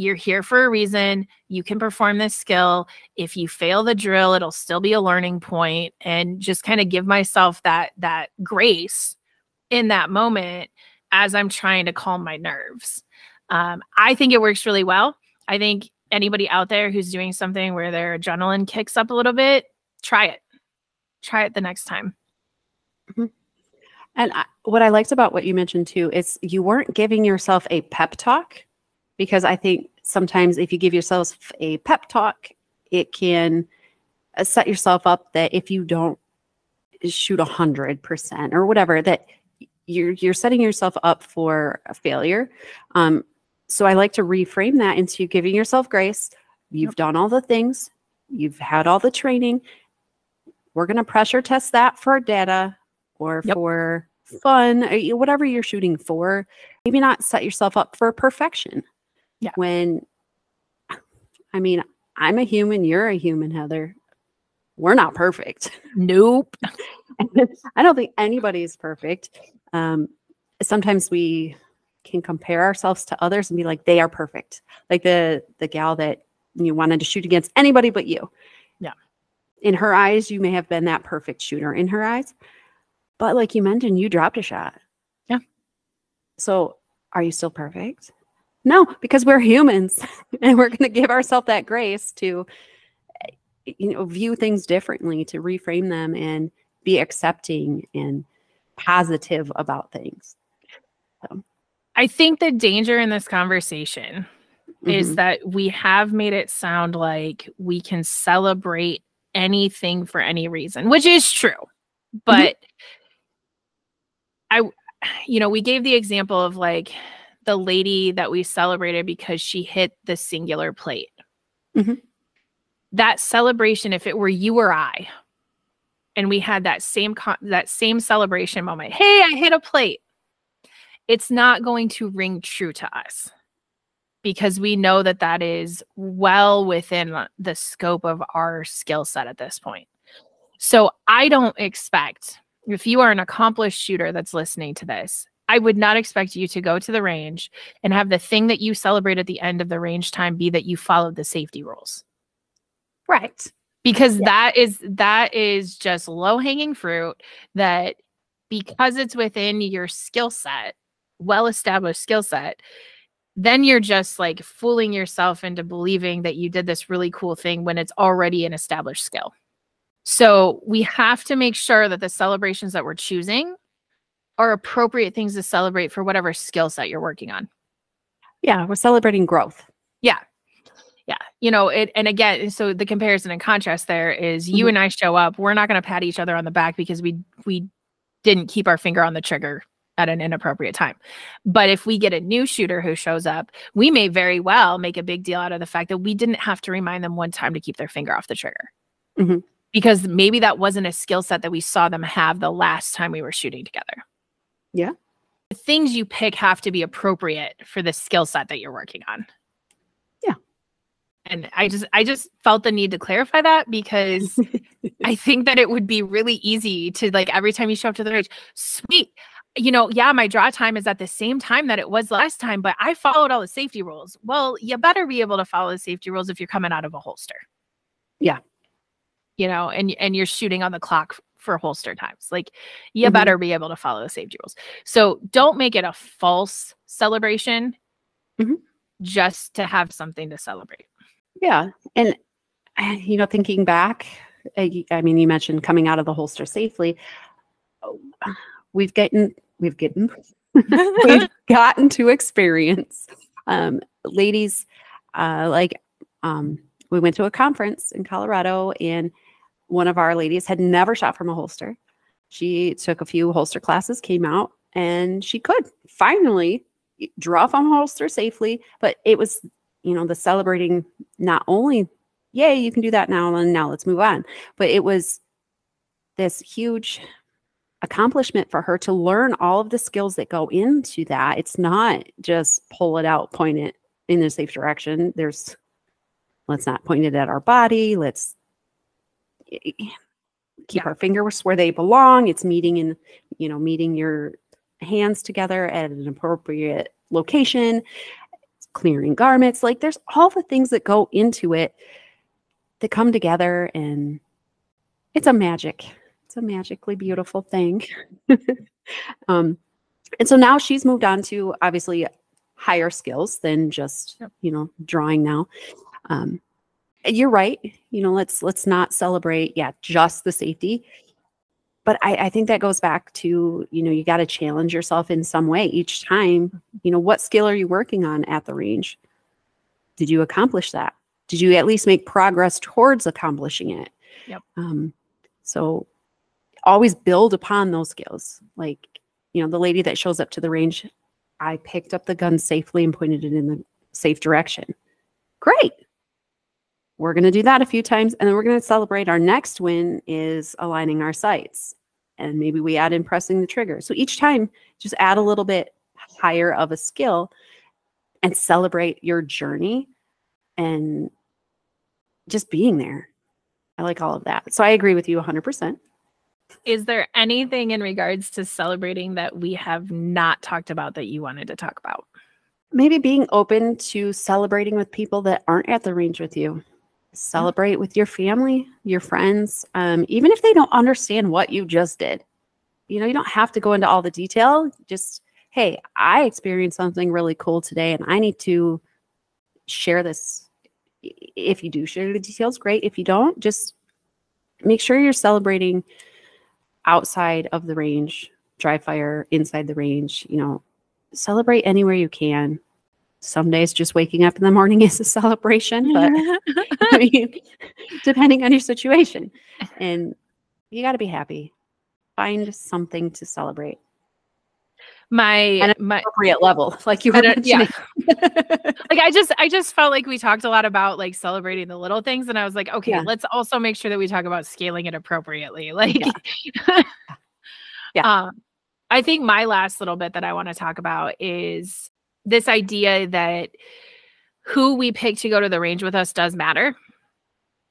you're here for a reason. You can perform this skill. If you fail the drill, it'll still be a learning point and just kind of give myself that that grace in that moment as I'm trying to calm my nerves. Um, I think it works really well. I think anybody out there who's doing something where their adrenaline kicks up a little bit, try it. Try it the next time. Mm-hmm. And I, what I liked about what you mentioned too is you weren't giving yourself a pep talk because I think sometimes if you give yourself a pep talk, it can uh, set yourself up that if you don't shoot a hundred percent or whatever, that you're you're setting yourself up for a failure. Um, so I like to reframe that into giving yourself grace. You've yep. done all the things, you've had all the training. We're going to pressure test that for data or yep. for fun, uh, whatever you're shooting for. Maybe not set yourself up for perfection. Yeah. When, I mean, I'm a human, you're a human, Heather. We're not perfect. Nope. [LAUGHS] I don't think anybody is perfect. Um, sometimes we can compare ourselves to others and be like, they are perfect. Like the the gal that you wanted to shoot against anybody but you. Yeah. In her eyes, you may have been that perfect shooter in her eyes. But like you mentioned, you dropped a shot. Yeah. So are you still perfect? No, because we're humans [LAUGHS] and we're going to give ourselves that grace to you know view things differently, to reframe them and be accepting and positive about things. So. I think the danger in this conversation mm-hmm. is that we have made it sound like we can celebrate anything for any reason, which is true. But mm-hmm. I you know, we gave the example of like the lady that we celebrated because she hit the singular plate. Mm-hmm. That celebration, if it were you or I, and we had that same con- that same celebration moment, hey, I hit a plate. It's not going to ring true to us because we know that that is well within the scope of our skill set at this point. So I don't expect if you are an accomplished shooter that's listening to this, I would not expect you to go to the range and have the thing that you celebrate at the end of the range time be that you followed the safety rules. Right. Because yeah. that is that is just low-hanging fruit that because it's within your skill set, well-established skill set, then you're just like fooling yourself into believing that you did this really cool thing when it's already an established skill. So we have to make sure that the celebrations that we're choosing are appropriate things to celebrate for whatever skill set you're working on. Yeah, we're celebrating growth. Yeah. Yeah. You know, it and again, so the comparison and contrast there is you mm-hmm. and I show up, we're not going to pat each other on the back because we we didn't keep our finger on the trigger at an inappropriate time. But if we get a new shooter who shows up, we may very well make a big deal out of the fact that we didn't have to remind them one time to keep their finger off the trigger. Mhm. Because maybe that wasn't a skill set that we saw them have the last time we were shooting together. Yeah. The things you pick have to be appropriate for the skill set that you're working on. Yeah. And I just I just felt the need to clarify that because [LAUGHS] I think that it would be really easy to like every time you show up to the range, sweet. You know, yeah, my draw time is at the same time that it was last time, but I followed all the safety rules. Well, you better be able to follow the safety rules if you're coming out of a holster. Yeah. You know, and and you're shooting on the clock for holster times. Like you Mhm. better be able to follow the safety rules. So don't make it a false celebration Mhm. just to have something to celebrate. Yeah. And, uh, you know, thinking back, I, y- I mean, you mentioned coming out of the holster safely. Oh, We've gotten, we've gotten, [LAUGHS] we've [LAUGHS] gotten to experience um, ladies uh, like um, we went to a conference in Colorado and one of our ladies had never shot from a holster. She took a few holster classes, came out, and she could finally draw from a holster safely. But it was, you know, the celebrating not only, yay, you can do that now, and now let's move on, but it was this huge accomplishment for her to learn all of the skills that go into that. It's not just pull it out, point it in a safe direction. There's, let's not point it at our body. Let's keep Yeah. our fingers where they belong. It's meeting in, you know, meeting your hands together at an appropriate location, clearing garments. Like there's all the things that go into it that come together and it's a magic. It's a magically beautiful thing. [LAUGHS] um, and so now she's moved on to obviously higher skills than just Yep. you know drawing now. Um, you're right. You know, let's let's not celebrate. Yeah, just the safety. But I, I think that goes back to you know you got to challenge yourself in some way each time. You know, what skill are you working on at the range? Did you accomplish that? Did you at least make progress towards accomplishing it? Yep. Um, so always build upon those skills. Like, you know, the lady that shows up to the range, I picked up the gun safely and pointed it in the safe direction. Great. We're going to do that a few times and then we're going to celebrate our next win is aligning our sights. And maybe we add in pressing the trigger. So each time, just add a little bit higher of a skill and celebrate your journey and just being there. I like all of that. So I agree with you 100%. Is there anything in regards to celebrating that we have not talked about that you wanted to talk about? Maybe being open to celebrating with people that aren't at the range with you. Celebrate with your family, your friends, um, even if they don't understand what you just did. You know, you don't have to go into all the detail. Just, hey, I experienced something really cool today and I need to share this. If you do share the details, great. If you don't, just make sure you're celebrating outside of the range, dry fire, inside the range, you know, celebrate anywhere you can. Some days just waking up in the morning [LAUGHS] is a celebration, but [LAUGHS] I mean, depending on your situation. And you got to be happy. Find something to celebrate. my my Appropriate level, [LAUGHS] like you were yeah. like I just I just felt like we talked a lot about like celebrating the little things and I was like okay Yeah. let's also make sure that we talk about scaling it appropriately like Yeah. um I think my last little bit that I want to talk about is this idea that who we pick to go to the range with us does matter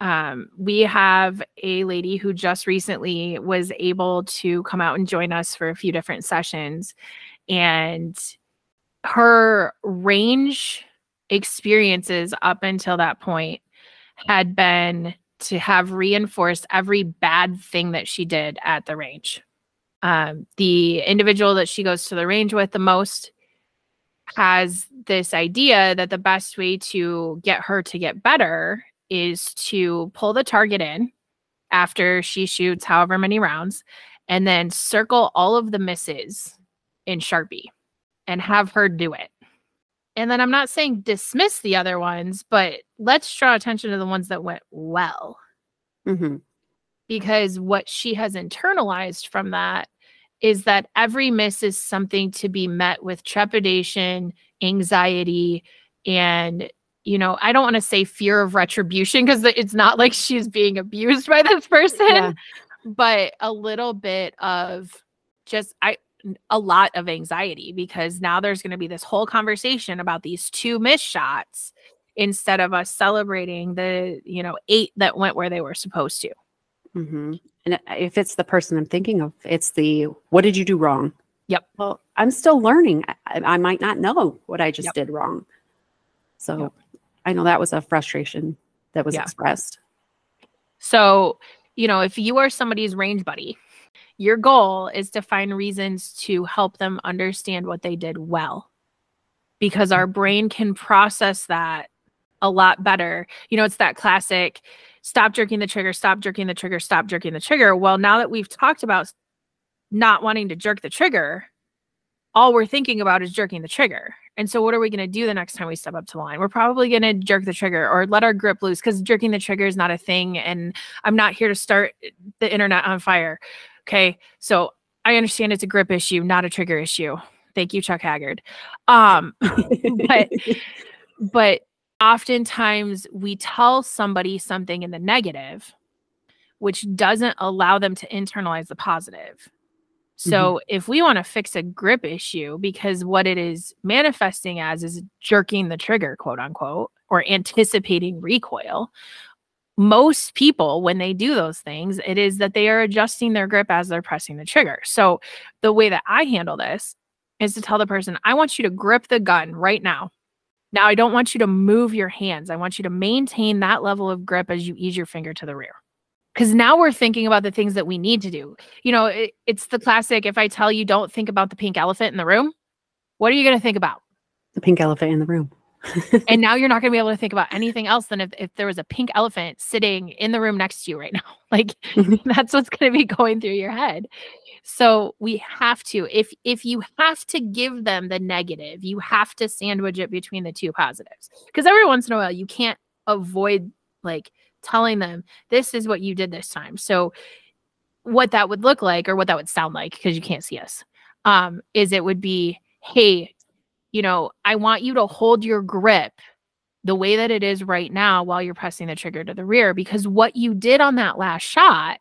um we have a lady who just recently was able to come out and join us for a few different sessions and her range experiences up until that point had been to have reinforced every bad thing that she did at the range. Um, the individual that she goes to the range with the most has this idea that the best way to get her to get better is to pull the target in after she shoots however many rounds and then circle all of the misses in Sharpie and have her do it. And then I'm not saying dismiss the other ones, but let's draw attention to the ones that went well Mhm. because what she has internalized from that is that every miss is something to be met with trepidation, anxiety, and you know, I don't want to say fear of retribution because it's not like she's being abused by this person, yeah. but a little bit of just I a lot of anxiety because now there's going to be this whole conversation about these two missed shots instead of us celebrating the you know eight that went where they were supposed to mm-hmm. and uh, if it's the person i'm thinking of it's the what did you do wrong yep well i'm still learning i, I might not know what i just yep. did wrong so yep. i know that was a frustration that was yeah. expressed so you know if you are somebody's range buddy your goal is to find reasons to help them understand what they did well because our brain can process that a lot better. You know, it's that classic stop jerking the trigger, stop jerking the trigger, stop jerking the trigger. Well, now that we've talked about not wanting to jerk the trigger, all we're thinking about is jerking the trigger. And so, what are we going to do the next time we step up to line? We're probably going to jerk the trigger or let our grip loose because jerking the trigger is not a thing. And I'm not here to start the internet on fire. Okay. So, I understand it's a grip issue, not a trigger issue. Thank you, Chuck Haggard. Um, [LAUGHS] but, [LAUGHS] but oftentimes we tell somebody something in the negative, which doesn't allow them to internalize the positive. So mm-hmm. if we want to fix a grip issue, because what it is manifesting as is jerking the trigger, quote unquote, or anticipating recoil, most people, when they do those things, it is that they are adjusting their grip as they're pressing the trigger. So the way that I handle this is to tell the person, I want you to grip the gun right now. Now, I don't want you to move your hands. I want you to maintain that level of grip as you ease your finger to the rear. Because now we're thinking about the things that we need to do. You know, it, it's the classic if I tell you don't think about the pink elephant in the room, what are you going to think about? The pink elephant in the room. [LAUGHS] and now you're not going to be able to think about anything else than if, if there was a pink elephant sitting in the room next to you right [LAUGHS] now. Like [LAUGHS] that's what's going to be going through your head. So we have to if if you have to give them the negative, you have to sandwich it between the two positives. Because every once in a while you can't avoid like telling them this is what you did this time. So what that would look like or what that would sound like because you can't see us um is it would be hey you know, I want you to hold your grip the way that it is right now while you're pressing the trigger to the rear because what you did on that last shot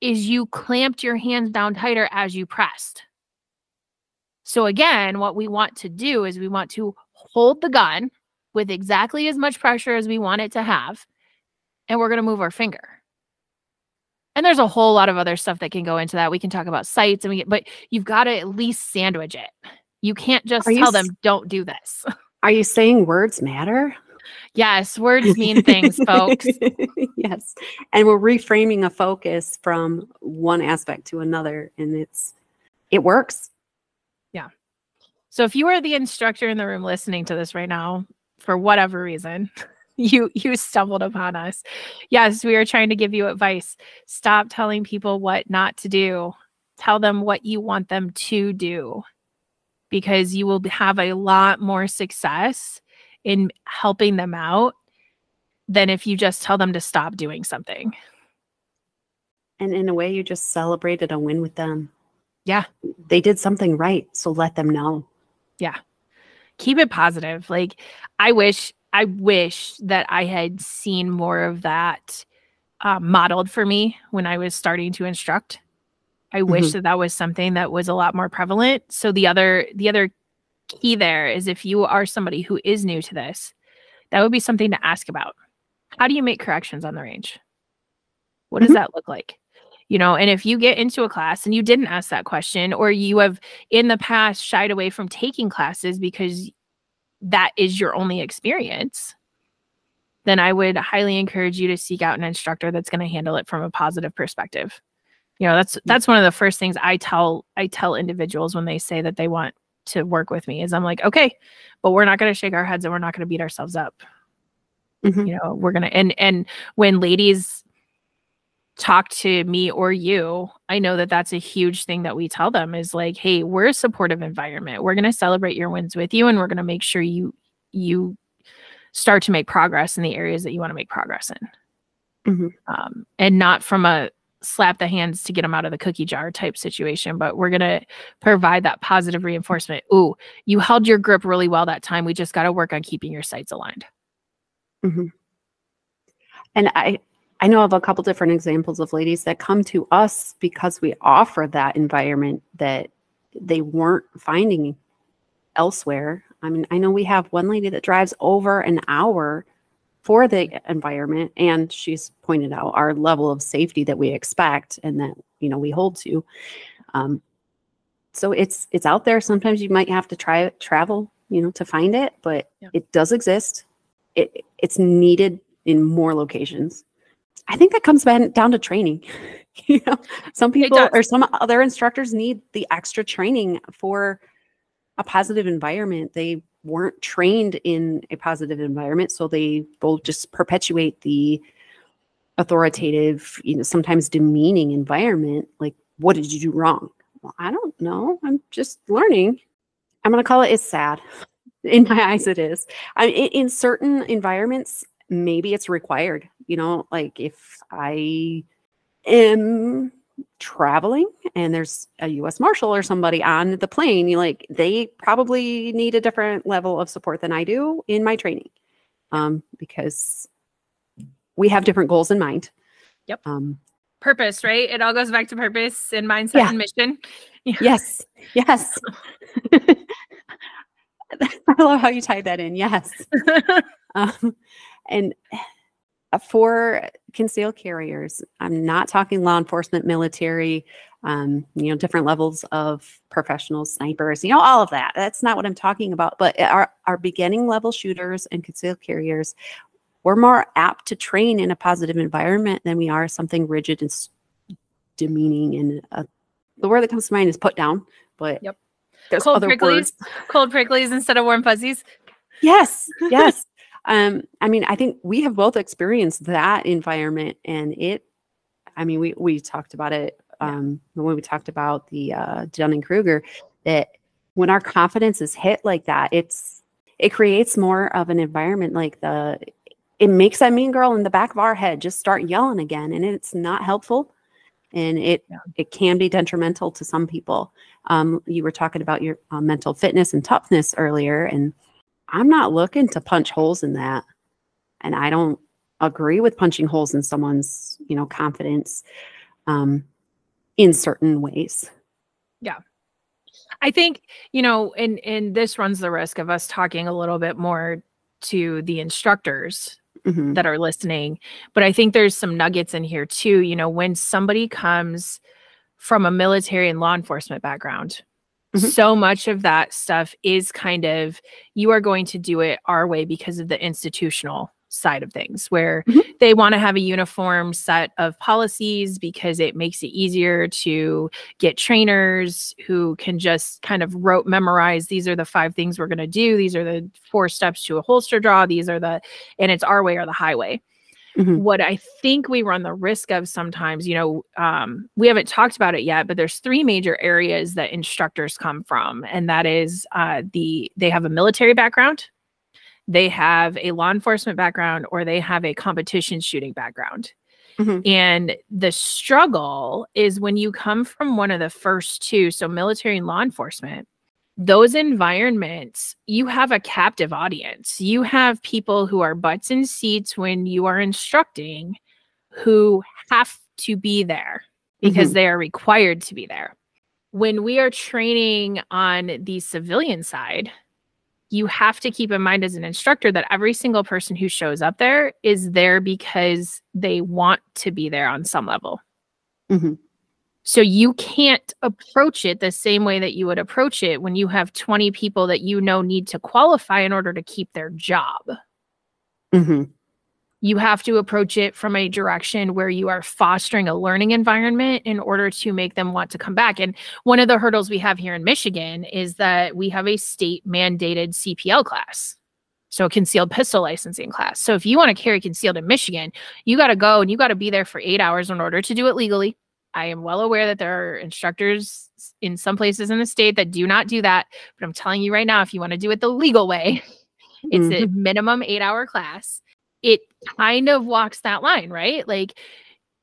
is you clamped your hands down tighter as you pressed. So again, what we want to do is we want to hold the gun with exactly as much pressure as we want it to have and we're going to move our finger. And there's a whole lot of other stuff that can go into that. We can talk about sights and we get, but you've got to at least sandwich it. You can't just are tell them, don't do this. [LAUGHS] Are you saying words matter? Yes, words mean things, folks. [LAUGHS] yes. And we're reframing a focus from one aspect to another and it's it works. Yeah. So if you are the instructor in the room listening to this right now for whatever reason, [LAUGHS] you you stumbled upon us. Yes, we are trying to give you advice. Stop telling people what not to do. Tell them what you want them to do because you will have a lot more success in helping them out than if you just tell them to stop doing something. And in a way, you just celebrated a win with them. Yeah. They did something right. So let them know. Yeah. Keep it positive. Like, I wish, I wish that I had seen more of that uh, modeled for me when I was starting to instruct. I mm-hmm. wish that that was something that was a lot more prevalent. So the other the other key there is if you are somebody who is new to this, that would be something to ask about. How do you make corrections on the range? What does mm-hmm. that look like? You know, and if you get into a class and you didn't ask that question, or you have in the past shied away from taking classes because that is your only experience, then I would highly encourage you to seek out an instructor that's going to handle it from a positive perspective you know that's that's one of the first things i tell i tell individuals when they say that they want to work with me is i'm like okay but we're not going to shake our heads and we're not going to beat ourselves up mm-hmm. you know we're going to and and when ladies talk to me or you i know that that's a huge thing that we tell them is like hey we're a supportive environment we're going to celebrate your wins with you and we're going to make sure you you start to make progress in the areas that you want to make progress in mm-hmm. um, and not from a slap the hands to get them out of the cookie jar type situation, but we're going to provide that positive reinforcement. Ooh, you held your grip really well that time. We just got to work on keeping your sights aligned. Mm-hmm. And I, I know of a couple different examples of ladies that come to us because we offer that environment that they weren't finding elsewhere. I mean, I know we have one lady that drives over an hour for the environment and she's pointed out our level of safety that we expect and that you know we hold to. Um, so it's it's out there. Sometimes you might have to try travel you know to find it but yeah. it does exist. It it's needed in more locations. I think that comes down to training. [LAUGHS] You know some people or some other instructors need the extra training for a positive environment. They weren't trained in a positive environment so they will just perpetuate the authoritative you know sometimes demeaning environment. Like what did you do wrong? Well i don't know. I'm just learning. I'm going to call it it's sad. [LAUGHS] In my eyes it is. I, in, in certain environments maybe it's required. You know like if i am traveling and there's a US Marshal or somebody on the plane, you like they probably need a different level of support than I do in my training. Um, because we have different goals in mind. Yep. Um, purpose, right? It all goes back to purpose and mindset yeah. and mission. Yeah. Yes. Yes. [LAUGHS] [LAUGHS] I love how you tied that in. Yes. [LAUGHS] um, and for concealed carriers, I'm not talking law enforcement, military, um, you know, different levels of professional snipers, you know, all of that. That's not what I'm talking about. But our, our beginning level shooters and concealed carriers, we're more apt to train in a positive environment than we are something rigid and demeaning. And uh, the word that comes to mind is put down. But yep. cold pricklies, words. cold pricklies instead of warm fuzzies. Yes, yes. Um, I mean, I think we have both experienced that environment, and it. I mean, we we talked about it um, when we talked about the uh, Dunning Kruger that when our confidence is hit like that, it's it creates more of an environment like the it makes that mean girl in the back of our head just start yelling again, and it's not helpful, and it yeah. it can be detrimental to some people. Um, you were talking about your uh, mental fitness and toughness earlier, and I'm not looking to punch holes in that. And I don't agree with punching holes in someone's, you know, confidence um, in certain ways. Yeah. I think, you know, and and this runs the risk of us talking a little bit more to the instructors mm-hmm. that are listening. But I think there's some nuggets in here too. You know, when somebody comes from a military and law enforcement background, Mm-hmm. So much of that stuff is kind of you are going to do it our way because of the institutional side of things where mm-hmm. they want to have a uniform set of policies because it makes it easier to get trainers who can just kind of rote memorize these are the five things we're going to do these are the four steps to a holster draw these are the and it's our way or the highway Mm-hmm. What I think we run the risk of sometimes, you know, um, we haven't talked about it yet, but there's three major areas that instructors come from, and that is uh, the they have a military background, they have a law enforcement background, or they have a competition shooting background. Mm-hmm. And the struggle is when you come from one of the first two, so military and law enforcement, those environments, you have a captive audience. You have people who are butts in seats when you are instructing who have to be there because mm-hmm. they are required to be there. When we are training on the civilian side, you have to keep in mind as an instructor that every single person who shows up there is there because they want to be there on some level. Mm-hmm. So you can't approach it the same way that you would approach it when you have 20 people that you know need to qualify in order to keep their job. Mm-hmm. You have to approach it from a direction where you are fostering a learning environment in order to make them want to come back. And one of the hurdles we have here in Michigan is that we have a state mandated CPL class. So a concealed pistol licensing class. So if you want to carry concealed in Michigan, you got to go and you got to be there for eight hours in order to do it legally I am well aware that there are instructors in some places in the state that do not do that. But I'm telling you right now, if you want to do it the legal way, [LAUGHS] it's mm-hmm. a minimum eight hour class. It kind of walks that line, right? Like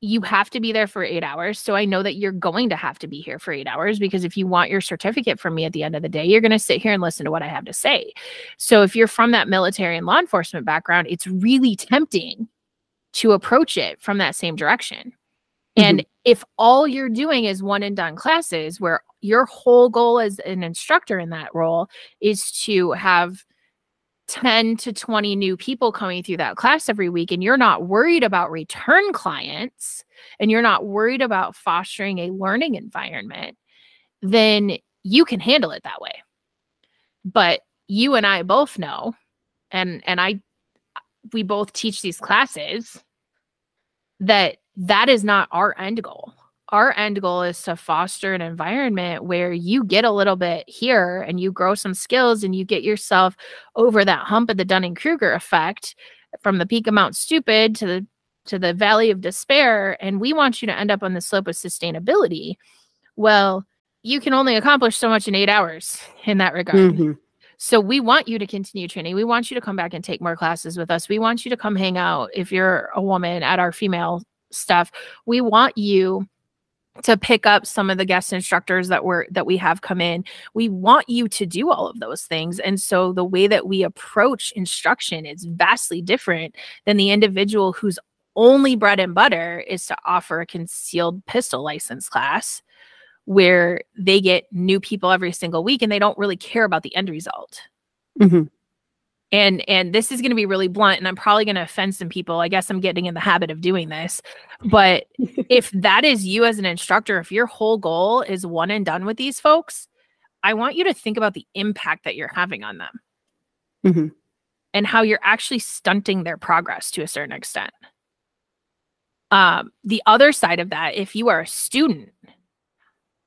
you have to be there for eight hours. So I know that you're going to have to be here for eight hours because if you want your certificate from me at the end of the day, you're going to sit here and listen to what I have to say. So if you're from that military and law enforcement background, it's really tempting to approach it from that same direction. Mm-hmm. And if all you're doing is one and done classes where your whole goal as an instructor in that role is to have 10 to 20 new people coming through that class every week and you're not worried about return clients and you're not worried about fostering a learning environment, then you can handle it that way. But you and I both know and and I we both teach these classes that that is not our end goal our end goal is to foster an environment where you get a little bit here and you grow some skills and you get yourself over that hump of the Dunning-Kruger effect from the peak of Mount Stupid to the to the valley of despair and we want you to end up on the slope of sustainability. Well, you can only accomplish so much in 8 hours in that regard. Mm-hmm. So we want you to continue training. We want you to come back and take more classes with us. We want you to come hang out if you're a woman at our female stuff. We want you to pick up some of the guest instructors that were that we have come in. We want you to do all of those things. And so the way that we approach instruction is vastly different than the individual whose only bread and butter is to offer a concealed pistol license class where they get new people every single week and they don't really care about the end result. Mm-hmm and and this is going to be really blunt and i'm probably going to offend some people. I guess i'm getting in the habit of doing this. But [LAUGHS] if that is you as an instructor if your whole goal is one and done with these folks i want you to think about the impact that you're having on them. Mm-hmm. and how you're actually stunting their progress to a certain extent. Um, the other side of that if you are a student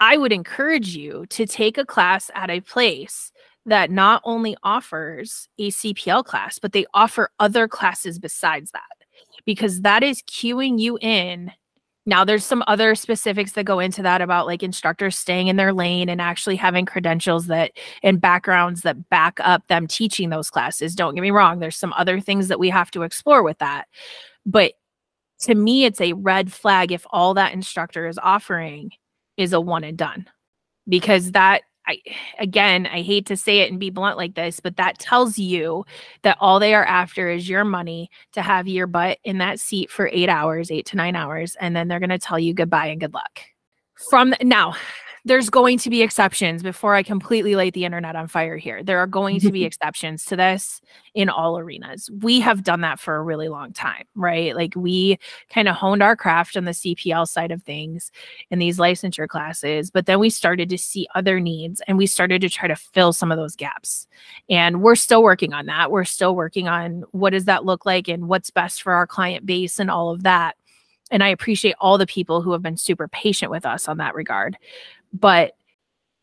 i would encourage you to take a class at a place that not only offers a CPL class, but they offer other classes besides that, because that is cueing you in. Now, there's some other specifics that go into that about like instructors staying in their lane and actually having credentials that and backgrounds that back up them teaching those classes. Don't get me wrong, there's some other things that we have to explore with that. But to me, it's a red flag if all that instructor is offering is a one and done because that I again, I hate to say it and be blunt like this, but that tells you that all they are after is your money to have your butt in that seat for 8 hours, 8 to 9 hours, and then they're going to tell you goodbye and good luck. From now, there's going to be exceptions before I completely light the internet on fire here. There are going to be [LAUGHS] exceptions to this in all arenas. We have done that for a really long time, right? Like we kind of honed our craft on the CPL side of things in these licensure classes, but then we started to see other needs and we started to try to fill some of those gaps. And we're still working on that. We're still working on what does that look like and what's best for our client base and all of that and I appreciate all the people who have been super patient with us on that regard but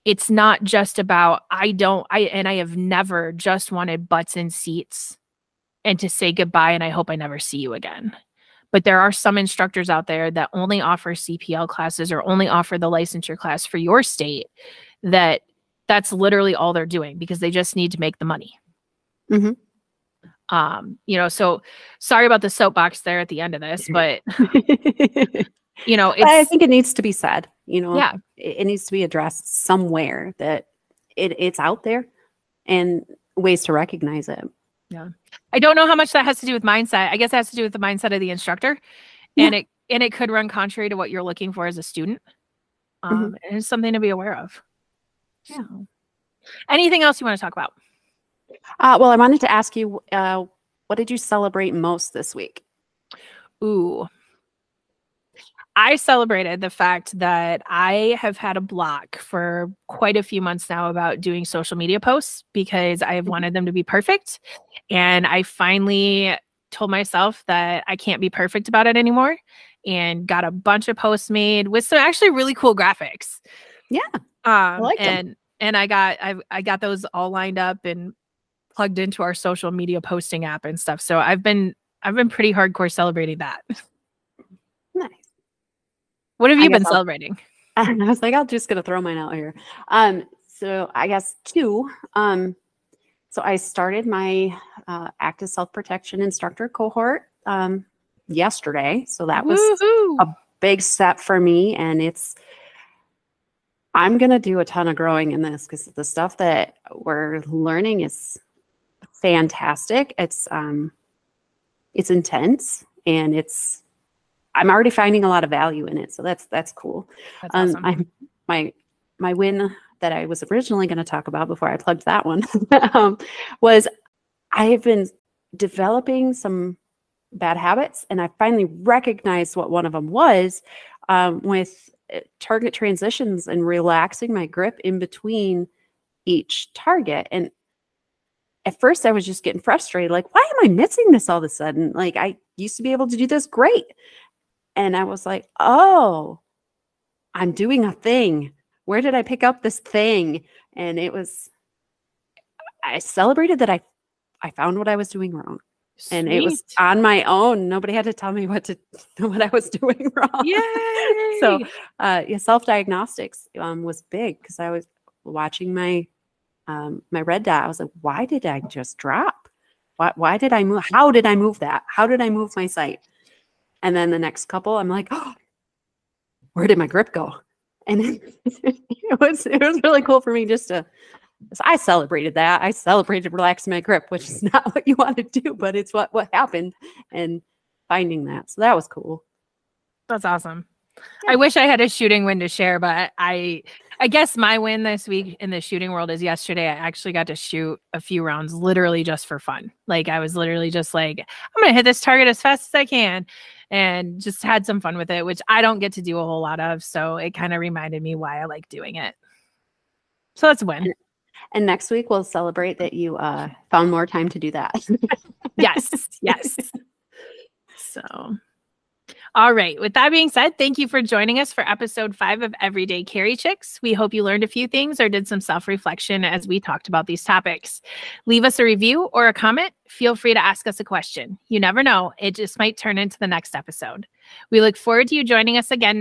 it's not just about I don't I and I have never just wanted butts in seats and to say goodbye and I hope I never see you again. But there are some instructors out there that only offer CPL classes or only offer the licensure class for your state that that's literally all they're doing because they just need to make the money. Mm-hmm. Um, you know, so sorry about the soapbox there at the end of this, but [LAUGHS] you know, I think it needs to be said. You know, yeah, it, it needs to be addressed somewhere that it, it's out there and ways to recognize it. Yeah, I don't know how much that has to do with mindset. I guess it has to do with the mindset of the instructor, yeah. and it and it could run contrary to what you're looking for as a student. Um, mm-hmm. and it's something to be aware of. Yeah. So, anything else you want to talk about? Uh, well, I wanted to ask you, uh, what did you celebrate most this week? Ooh, I celebrated the fact that I have had a block for quite a few months now about doing social media posts because I have mm-hmm. wanted them to be perfect. And I finally told myself that I can't be perfect about it anymore and got a bunch of posts made with some actually really cool graphics. Yeah. Um, like and them. and I got I I got those all lined up and plugged into our social media posting app and stuff. So I've been I've been pretty hardcore celebrating that. [LAUGHS] What have you been celebrating? [LAUGHS] I was like, I'm just gonna throw mine out here. Um, so I guess two. Um, so I started my uh, active self protection instructor cohort um, yesterday. So that was Woo-hoo! a big step for me. And it's, I'm going to do a ton of growing in this because the stuff that we're learning is fantastic. It's, um, it's intense and it's, I'm already finding a lot of value in it. So that's, that's cool. That's Um, awesome. I'm, my, my win that I was originally going to talk about before I plugged that one [LAUGHS] um, was I have been developing some bad habits, and I finally recognized what one of them was um, with uh, target transitions and relaxing my grip in between each target. And at first, I was just getting frustrated like, why am I missing this all of a sudden? Like, I used to be able to do this great. And I was like, oh, I'm doing a thing. Where did I pick up this thing? And it was, I celebrated that I, I found what I was doing wrong and it was on my own. Nobody had to tell me what to [LAUGHS] what I was doing [LAUGHS] wrong. Yay! So uh, yeah, self diagnostics um, was big because I was watching my um, my red dot. I was like, why did I just drop? Why why did I move? How did I move that? How did I move my sight? And then the next couple, I'm like, oh, where did my grip go? And [LAUGHS] it was it was really cool for me just to. So I celebrated that. I celebrated relaxing my grip, which is [LAUGHS] not what you want to do, but it's what what happened, and finding that. So that was cool. That's awesome. Yeah. I wish I had a shooting win to share, but I I guess my win this week in the shooting world is yesterday I actually got to shoot a few rounds literally just for fun. Like I was literally just like I'm going to hit this target as fast as I can and just had some fun with it, which I don't get to do a whole lot of, so it kind of reminded me why I like doing it. So that's a win. And next week we'll celebrate that you uh, found more time to do that. [LAUGHS] yes, yes. [LAUGHS] So, all right. With that being said, thank you for joining us for episode five of Everyday Carry Chicks. We hope you learned a few things or did some self reflection as we talked about these topics. Leave us a review or a comment. Feel free to ask us a question. You never know, it just might turn into the next episode. We look forward to you joining us again.